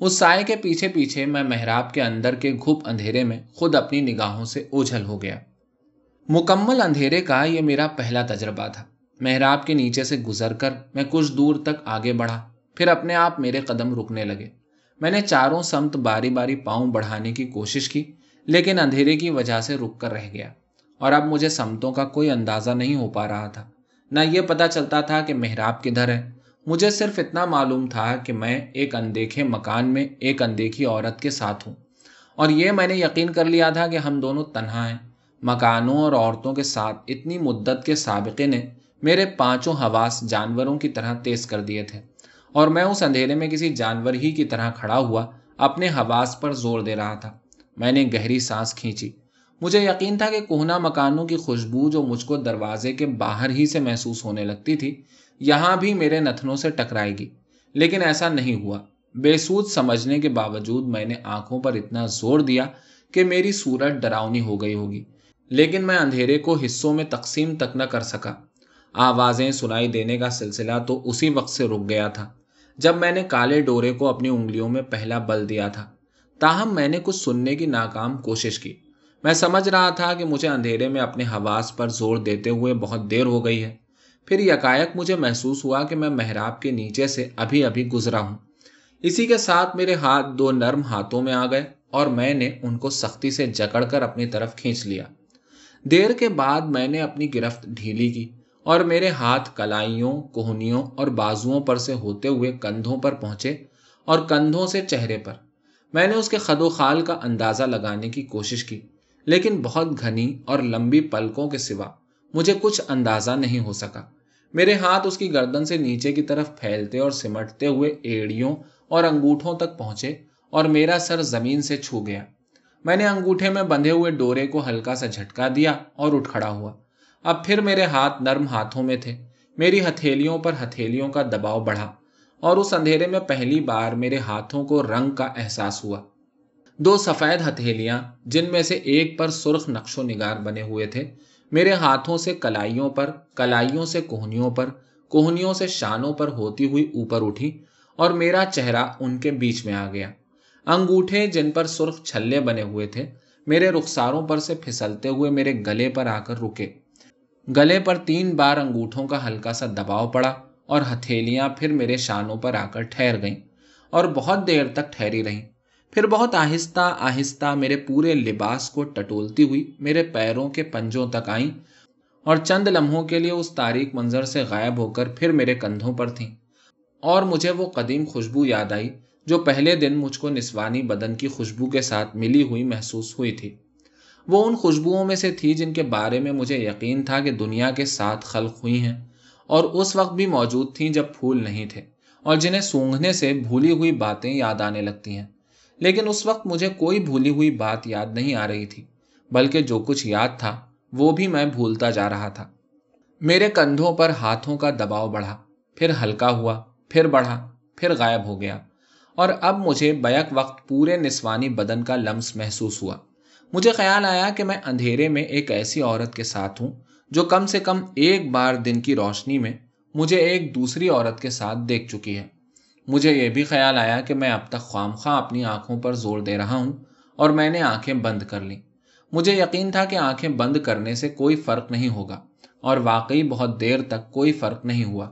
[SPEAKER 1] اس سائے کے پیچھے پیچھے میں محراب کے اندر کے گھپ اندھیرے میں خود اپنی نگاہوں سے اوجھل ہو گیا۔ مکمل اندھیرے کا یہ میرا پہلا تجربہ تھا۔ محراب کے نیچے سے گزر کر میں کچھ دور تک آگے بڑھا، پھر اپنے آپ میرے قدم رکنے لگے۔ میں نے چاروں سمت باری باری پاؤں بڑھانے کی کوشش کی، لیکن اندھیرے کی وجہ سے رک کر رہ گیا۔ اور اب مجھے سمتوں کا کوئی اندازہ نہیں ہو پا رہا تھا۔ نہ یہ پتا چلتا تھا کہ محراب کدھر ہے۔ مجھے صرف اتنا معلوم تھا کہ میں ایک اندیکھے مکان میں ایک اندیکھی عورت کے ساتھ ہوں۔ اور یہ میں نے یقین کر لیا تھا کہ ہم دونوں تنہا ہیں۔ مکانوں اور عورتوں کے ساتھ اتنی مدت کے سابقے نے میرے پانچوں حواس جانوروں کی طرح تیز کر دیے تھے۔ اور میں اس اندھیرے میں کسی جانور ہی کی طرح کھڑا ہوا اپنے حواس پر زور دے رہا تھا۔ میں نے گہری سانس کھینچی۔ مجھے یقین تھا کہ کوہنا مکانوں کی خوشبو جو مجھ کو دروازے کے باہر ہی سے محسوس ہونے لگتی تھی، یہاں بھی میرے نتنوں سے ٹکرائے گی۔ لیکن ایسا نہیں ہوا۔ بے سود سمجھنے کے باوجود میں نے آنکھوں پر اتنا زور دیا کہ میری صورت ڈراؤنی ہو گئی ہوگی۔ لیکن میں اندھیرے کو حصوں میں تقسیم تک نہ کر سکا۔ آوازیں سنائی دینے کا سلسلہ تو اسی وقت سے رک گیا تھا، جب میں نے کالے ڈورے کو اپنی انگلیوں میں پہلا بل دیا تھا۔ تاہم، میں نے کچھ سننے کی ناکام کوشش کی۔ میں سمجھ رہا تھا کہ مجھے اندھیرے میں اپنے حواس پر زور دیتے ہوئے بہت دیر ہو گئی ہے۔ پھر یکایک مجھے محسوس ہوا کہ میں محراب کے نیچے سے ابھی ابھی گزرا ہوں۔ اسی کے ساتھ میرے ہاتھ دو نرم ہاتھوں میں آ گئے اور میں نے ان کو سختی سے جکڑ کر اپنی طرف کھینچ لیا۔ دیر کے بعد میں نے اپنی گرفت ڈھیلی کی اور میرے ہاتھ کلائیوں، کوہنیوں اور بازوؤں پر سے ہوتے ہوئے کندھوں پر پہنچے اور کندھوں سے چہرے پر۔ میں نے اس کے خد و خال کا اندازہ لگانے کی کوشش کی۔ لیکن بہت گھنی اور لمبی پلکوں کے سوا مجھے کچھ اندازہ نہیں ہو سکا۔ میرے ہاتھ اس کی گردن سے نیچے کی طرف پھیلتے اور سمٹتے ہوئے ایڑیوں اور انگوٹھوں تک پہنچے اور میرا سر زمین سے چھو گیا۔ میں نے انگوٹھے میں بندھے ہوئے ڈورے کو ہلکا سا جھٹکا دیا اور اٹھ کھڑا ہوا۔ اب پھر میرے ہاتھ نرم ہاتھوں میں تھے۔ میری ہتھیلیوں پر ہتھیلیوں کا دباؤ بڑھا اور اس اندھیرے میں پہلی بار میرے ہاتھوں کو رنگ کا احساس ہوا۔ دو سفید ہتھیلیاں جن میں سے ایک پر سرخ نقش و نگار بنے ہوئے تھے۔ میرے ہاتھوں سے کلائیوں پر، کلائیوں سے کوہنیوں پر، کوہنیوں سے شانوں پر ہوتی ہوئی اوپر اٹھی اور میرا چہرہ ان کے بیچ میں آ گیا۔ انگوٹھے جن پر سرخ چھلے بنے ہوئے تھے، میرے رخساروں پر سے پھسلتے ہوئے میرے گلے پر آ کر رکے۔ گلے پر تین بار انگوٹھوں کا ہلکا سا دباؤ پڑا اور ہتھیلیاں پھر میرے شانوں پر آ کر ٹھہر گئیں اور بہت دیر تک ٹھہری رہیں۔ پھر بہت آہستہ آہستہ میرے پورے لباس کو ٹٹولتی ہوئی، میرے پیروں کے پنجوں تک آئیں اور چند لمحوں کے لیے اس تاریخ منظر سے غائب ہو کر پھر میرے کندھوں پر تھیں۔ اور مجھے وہ قدیم خوشبو یاد آئی جو پہلے دن مجھ کو نسوانی بدن کی خوشبو کے ساتھ ملی ہوئی محسوس ہوئی تھی۔ وہ ان خوشبوؤں میں سے تھی جن کے بارے میں مجھے یقین تھا کہ دنیا کے ساتھ خلق ہوئی ہیں اور اس وقت بھی موجود تھیں جب پھول نہیں تھے اور جنہیں سونگھنے سے بھولی ہوئی باتیں یاد آنے لگتی ہیں۔ لیکن اس وقت مجھے کوئی بھولی ہوئی بات یاد نہیں آ رہی تھی، بلکہ جو کچھ یاد تھا، وہ بھی میں بھولتا جا رہا تھا۔ میرے کندھوں پر ہاتھوں کا دباؤ بڑھا، پھر ہلکا ہوا، پھر بڑھا، پھر غائب ہو گیا۔ اور اب مجھے بیک وقت پورے نسوانی بدن کا لمس محسوس ہوا۔ مجھے خیال آیا کہ میں اندھیرے میں ایک ایسی عورت کے ساتھ ہوں جو کم سے کم ایک بار دن کی روشنی میں مجھے ایک دوسری عورت کے ساتھ دیکھ چکی ہے۔ مجھے یہ بھی خیال آیا کہ میں اب تک خواہ خواہ اپنی آنکھوں پر زور دے رہا ہوں اور میں نے آنکھیں بند کر لی مجھے یقین تھا کہ آنکھیں بند کرنے سے کوئی فرق نہیں ہوگا اور واقعی بہت دیر تک کوئی فرق نہیں ہوا۔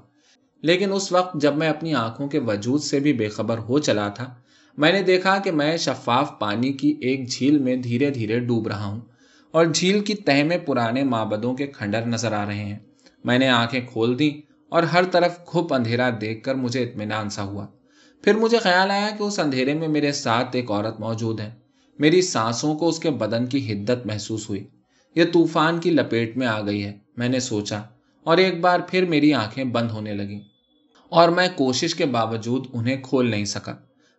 [SPEAKER 1] لیکن اس وقت جب میں اپنی آنکھوں کے وجود سے بھی بے خبر ہو چلا تھا، میں نے دیکھا کہ میں شفاف پانی کی ایک جھیل میں دھیرے دھیرے ڈوب رہا ہوں اور جھیل کی تہ میں پرانے مابدوں کے کھنڈر نظر آ رہے ہیں۔ میں نے آنکھیں کھول دی اور ہر طرف کھپ اندھیرا دیکھ کر مجھے اطمینان سا ہوا۔ پھر مجھے خیال آیا کہ اس اندھیرے میں میرے ساتھ ایک عورت موجود ہے۔ میری سانسوں کو اس کے بدن کی حدت محسوس ہوئی۔ یہ طوفان کی لپیٹ میں آ گئی ہے، میں نے سوچا۔ اور ایک بار پھر میری آنکھیں بند ہونے لگیں۔ اور میں کوشش کے باوجود انہیں کھول نہیں سکا۔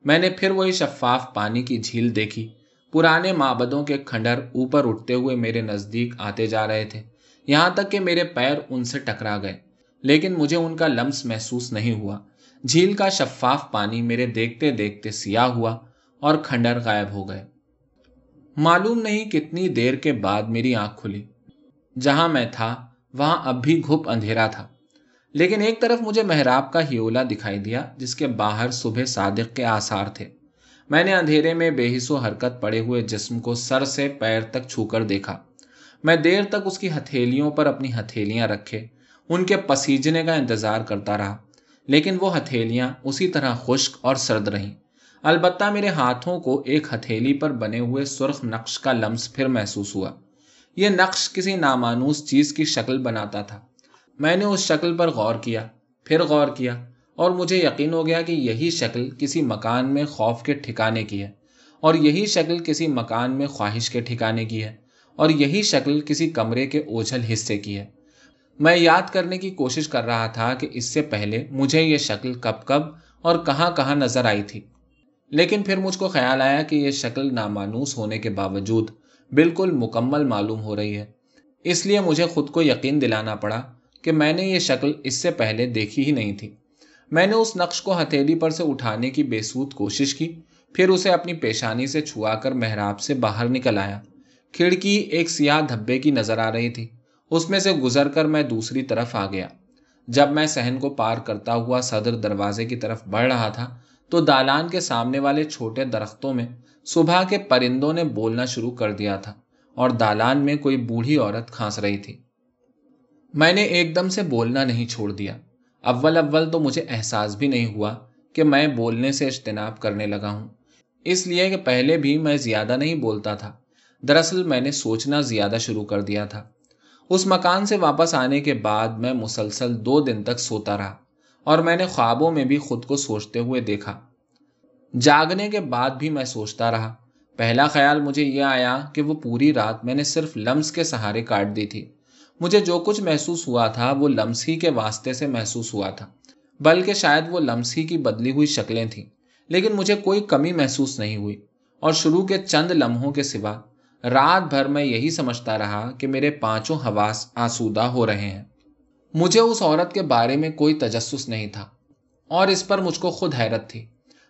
[SPEAKER 1] میں نے پھر وہی شفاف پانی کی جھیل دیکھی۔ پرانے مابدوں کے کھنڈر اوپر اٹھتے ہوئے میرے نزدیک آتے جا رہے تھے۔ یہاں تک کہ میرے پیر ان سے ٹکرا گئے۔ لیکن مجھے ان کا لمس محسوس نہیں ہوا۔ جھیل کا شفاف پانی میرے دیکھتے دیکھتے سیاہ ہوا اور کھنڈر غائب ہو گئے۔ معلوم نہیں کتنی دیر کے بعد میری آنکھ کھلی۔ جہاں میں تھا، وہاں اب بھی گھپ اندھیرا تھا۔ لیکن ایک طرف مجھے محراب کا ہیولا دکھائی دیا، جس کے باہر صبح صادق کے آثار تھے۔ میں نے اندھیرے میں بے حص و حرکت پڑے ہوئے جسم کو سر سے پیر تک چھو کر دیکھا۔ میں دیر تک اس کی ہتھیلیوں پر اپنی ہتھیلیاں رکھے ان کے پسیجنے کا انتظار کرتا رہا، لیکن وہ ہتھیلیاں اسی طرح خشک اور سرد رہیں۔ البتہ میرے ہاتھوں کو ایک ہتھیلی پر بنے ہوئے سرخ نقش کا لمس پھر محسوس ہوا۔ یہ نقش کسی نامانوس چیز کی شکل بناتا تھا۔ میں نے اس شکل پر غور کیا، پھر غور کیا اور مجھے یقین ہو گیا کہ یہی شکل کسی مکان میں خوف کے ٹھکانے کی ہے اور یہی شکل کسی مکان میں خواہش کے ٹھکانے کی ہے اور یہی شکل کسی کمرے کے اوجھل حصے کی ہے۔ میں یاد کرنے کی کوشش کر رہا تھا کہ اس سے پہلے مجھے یہ شکل کب کب اور کہاں کہاں نظر آئی تھی۔ لیکن پھر مجھ کو خیال آیا کہ یہ شکل نامانوس ہونے کے باوجود بالکل مکمل معلوم ہو رہی ہے۔ اس لیے مجھے خود کو یقین دلانا پڑا کہ میں نے یہ شکل اس سے پہلے دیکھی ہی نہیں تھی۔ میں نے اس نقش کو ہتھیلی پر سے اٹھانے کی بے سود کوشش کی، پھر اسے اپنی پیشانی سے چھوا کر محراب سے باہر نکل آیا۔ کھڑکی ایک سیاہ دھبے کی نظر آ رہی تھی۔ اس میں سے گزر کر میں دوسری طرف آ گیا۔ جب میں سہن کو پار کرتا ہوا صدر دروازے کی طرف بڑھ رہا تھا، تو دالان کے سامنے والے چھوٹے درختوں میں صبح کے پرندوں نے بولنا شروع کر دیا تھا اور دالان میں کوئی بوڑھی عورت کھانس رہی تھی۔ میں نے ایک دم سے بولنا نہیں چھوڑ دیا۔ اول اول تو مجھے احساس بھی نہیں ہوا کہ میں بولنے سے اجتناب کرنے لگا ہوں۔ اس لیے کہ پہلے بھی میں زیادہ نہیں بولتا تھا۔ دراصل میں نے سوچنا زیادہ شروع کر دیا تھا۔ اس مکان سے واپس آنے کے بعد میں مسلسل دو دن تک سوتا رہا اور میں نے خوابوں میں بھی خود کو سوچتے ہوئے دیکھا۔ جاگنے کے بعد بھی میں سوچتا رہا۔ پہلا خیال مجھے یہ آیا کہ وہ پوری رات میں نے صرف لمس کے سہارے کاٹ دی تھی۔ مجھے جو کچھ محسوس ہوا تھا وہ لمس ہی کے واسطے سے محسوس ہوا تھا، بلکہ شاید وہ لمس ہی کی بدلی ہوئی شکلیں تھیں، لیکن مجھے کوئی کمی محسوس نہیں ہوئی اور شروع کے چند لمحوں کے سوا رات بھر میں یہی سمجھتا رہا کہ میرے پانچوں حواس آسودہ ہو رہے ہیں۔ مجھے اس عورت کے بارے میں کوئی تجسس نہیں تھا اور اس پر مجھ کو خود حیرت تھی۔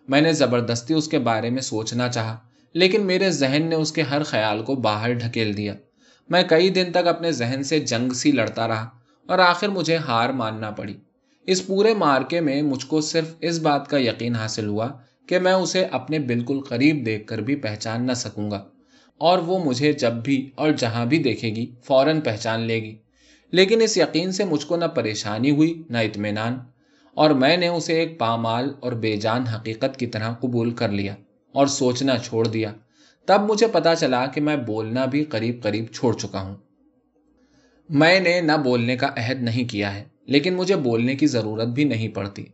[SPEAKER 1] میں نے زبردستی اس کے بارے میں سوچنا چاہا، لیکن میرے ذہن نے اس کے ہر خیال کو باہر ڈھکیل دیا۔ میں کئی دن تک اپنے ذہن سے جنگ سی لڑتا رہا اور آخر مجھے ہار ماننا پڑی۔ اس پورے مارکے میں مجھ کو صرف اس بات کا یقین حاصل ہوا کہ میں اسے اپنے بالکل قریب دیکھ کر بھی پہچان نہ سکوں گا۔ اور وہ مجھے جب بھی اور جہاں بھی دیکھے گی، فوراً پہچان لے گی۔ لیکن اس یقین سے مجھ کو نہ پریشانی ہوئی، نہ اطمینان۔ اور میں نے اسے ایک پامال اور بے جان حقیقت کی طرح قبول کر لیا اور سوچنا چھوڑ دیا۔ تب مجھے پتا چلا کہ میں بولنا بھی قریب قریب چھوڑ چکا ہوں۔ میں نے نہ بولنے کا عہد نہیں کیا ہے، لیکن مجھے بولنے کی ضرورت بھی نہیں پڑتی۔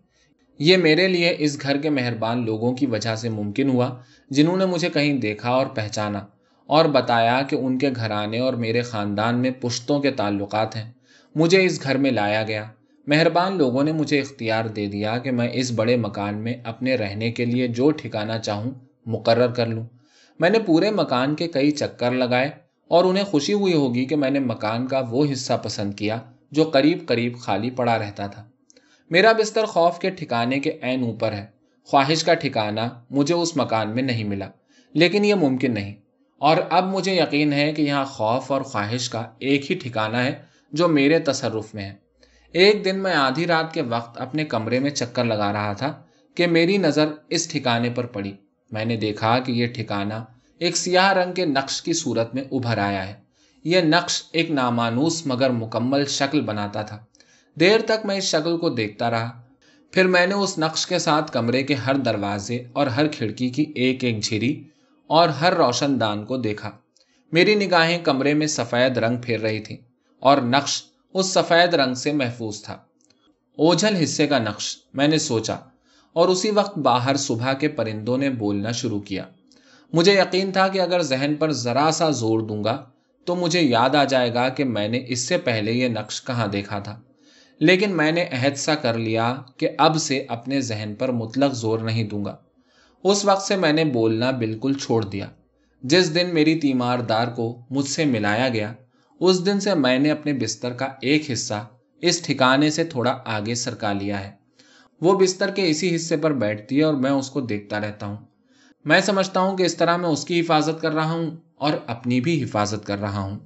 [SPEAKER 1] یہ میرے لیے اس گھر کے مہربان لوگوں کی وجہ سے ممکن ہوا، جنہوں نے مجھے کہیں دیکھا اور پہچانا۔ اور بتایا کہ ان کے گھرانے اور میرے خاندان میں پشتوں کے تعلقات ہیں۔ مجھے اس گھر میں لایا گیا۔ مہربان لوگوں نے مجھے اختیار دے دیا کہ میں اس بڑے مکان میں اپنے رہنے کے لیے جو ٹھکانا چاہوں مقرر کر لوں۔ میں نے پورے مکان کے کئی چکر لگائے اور انہیں خوشی ہوئی ہوگی کہ میں نے مکان کا وہ حصہ پسند کیا جو قریب قریب خالی پڑا رہتا تھا۔ میرا بستر خوف کے ٹھکانے کے عین اوپر ہے۔ خواہش کا ٹھکانا مجھے اس مکان میں نہیں ملا، لیکن یہ ممکن نہیں۔ اور اب مجھے یقین ہے کہ یہاں خوف اور خواہش کا ایک ہی ٹھکانا ہے جو میرے تصرف میں ہے۔ ایک دن میں آدھی رات کے وقت اپنے کمرے میں چکر لگا رہا تھا کہ میری نظر اس ٹھکانے پر پڑی۔ میں نے دیکھا کہ یہ ٹھکانا ایک سیاہ رنگ کے نقش کی صورت میں ابھر آیا ہے۔ یہ نقش ایک نامانوس مگر مکمل شکل بناتا تھا۔ دیر تک میں اس شکل کو دیکھتا رہا۔ پھر میں نے اس نقش کے ساتھ کمرے کے ہر دروازے اور ہر کھڑکی کی ایک ایک جھری اور ہر روشن دان کو دیکھا۔ میری نگاہیں کمرے میں سفید رنگ پھیر رہی تھی اور نقش اس سفید رنگ سے محفوظ تھا۔ اوجھل حصے کا نقش، میں نے سوچا، اور اسی وقت باہر صبح کے پرندوں نے بولنا شروع کیا۔ مجھے یقین تھا کہ اگر ذہن پر ذرا سا زور دوں گا، تو مجھے یاد آ جائے گا کہ میں نے اس سے پہلے یہ نقش کہاں دیکھا تھا۔ لیکن میں نے عہد سا کر لیا کہ اب سے اپنے ذہن پر مطلق زور نہیں دوں گا۔ اس وقت سے میں نے بولنا بالکل چھوڑ دیا۔ جس دن میری تیمار دار کو مجھ سے ملایا گیا، اس دن سے میں نے اپنے بستر کا ایک حصہ اس ٹھکانے سے تھوڑا آگے سرکا لیا ہے۔ وہ بستر کے اسی حصے پر بیٹھتی ہے اور میں اس کو دیکھتا رہتا ہوں۔ میں سمجھتا ہوں کہ اس طرح میں اس کی حفاظت کر رہا ہوں اور اپنی بھی حفاظت کر رہا ہوں۔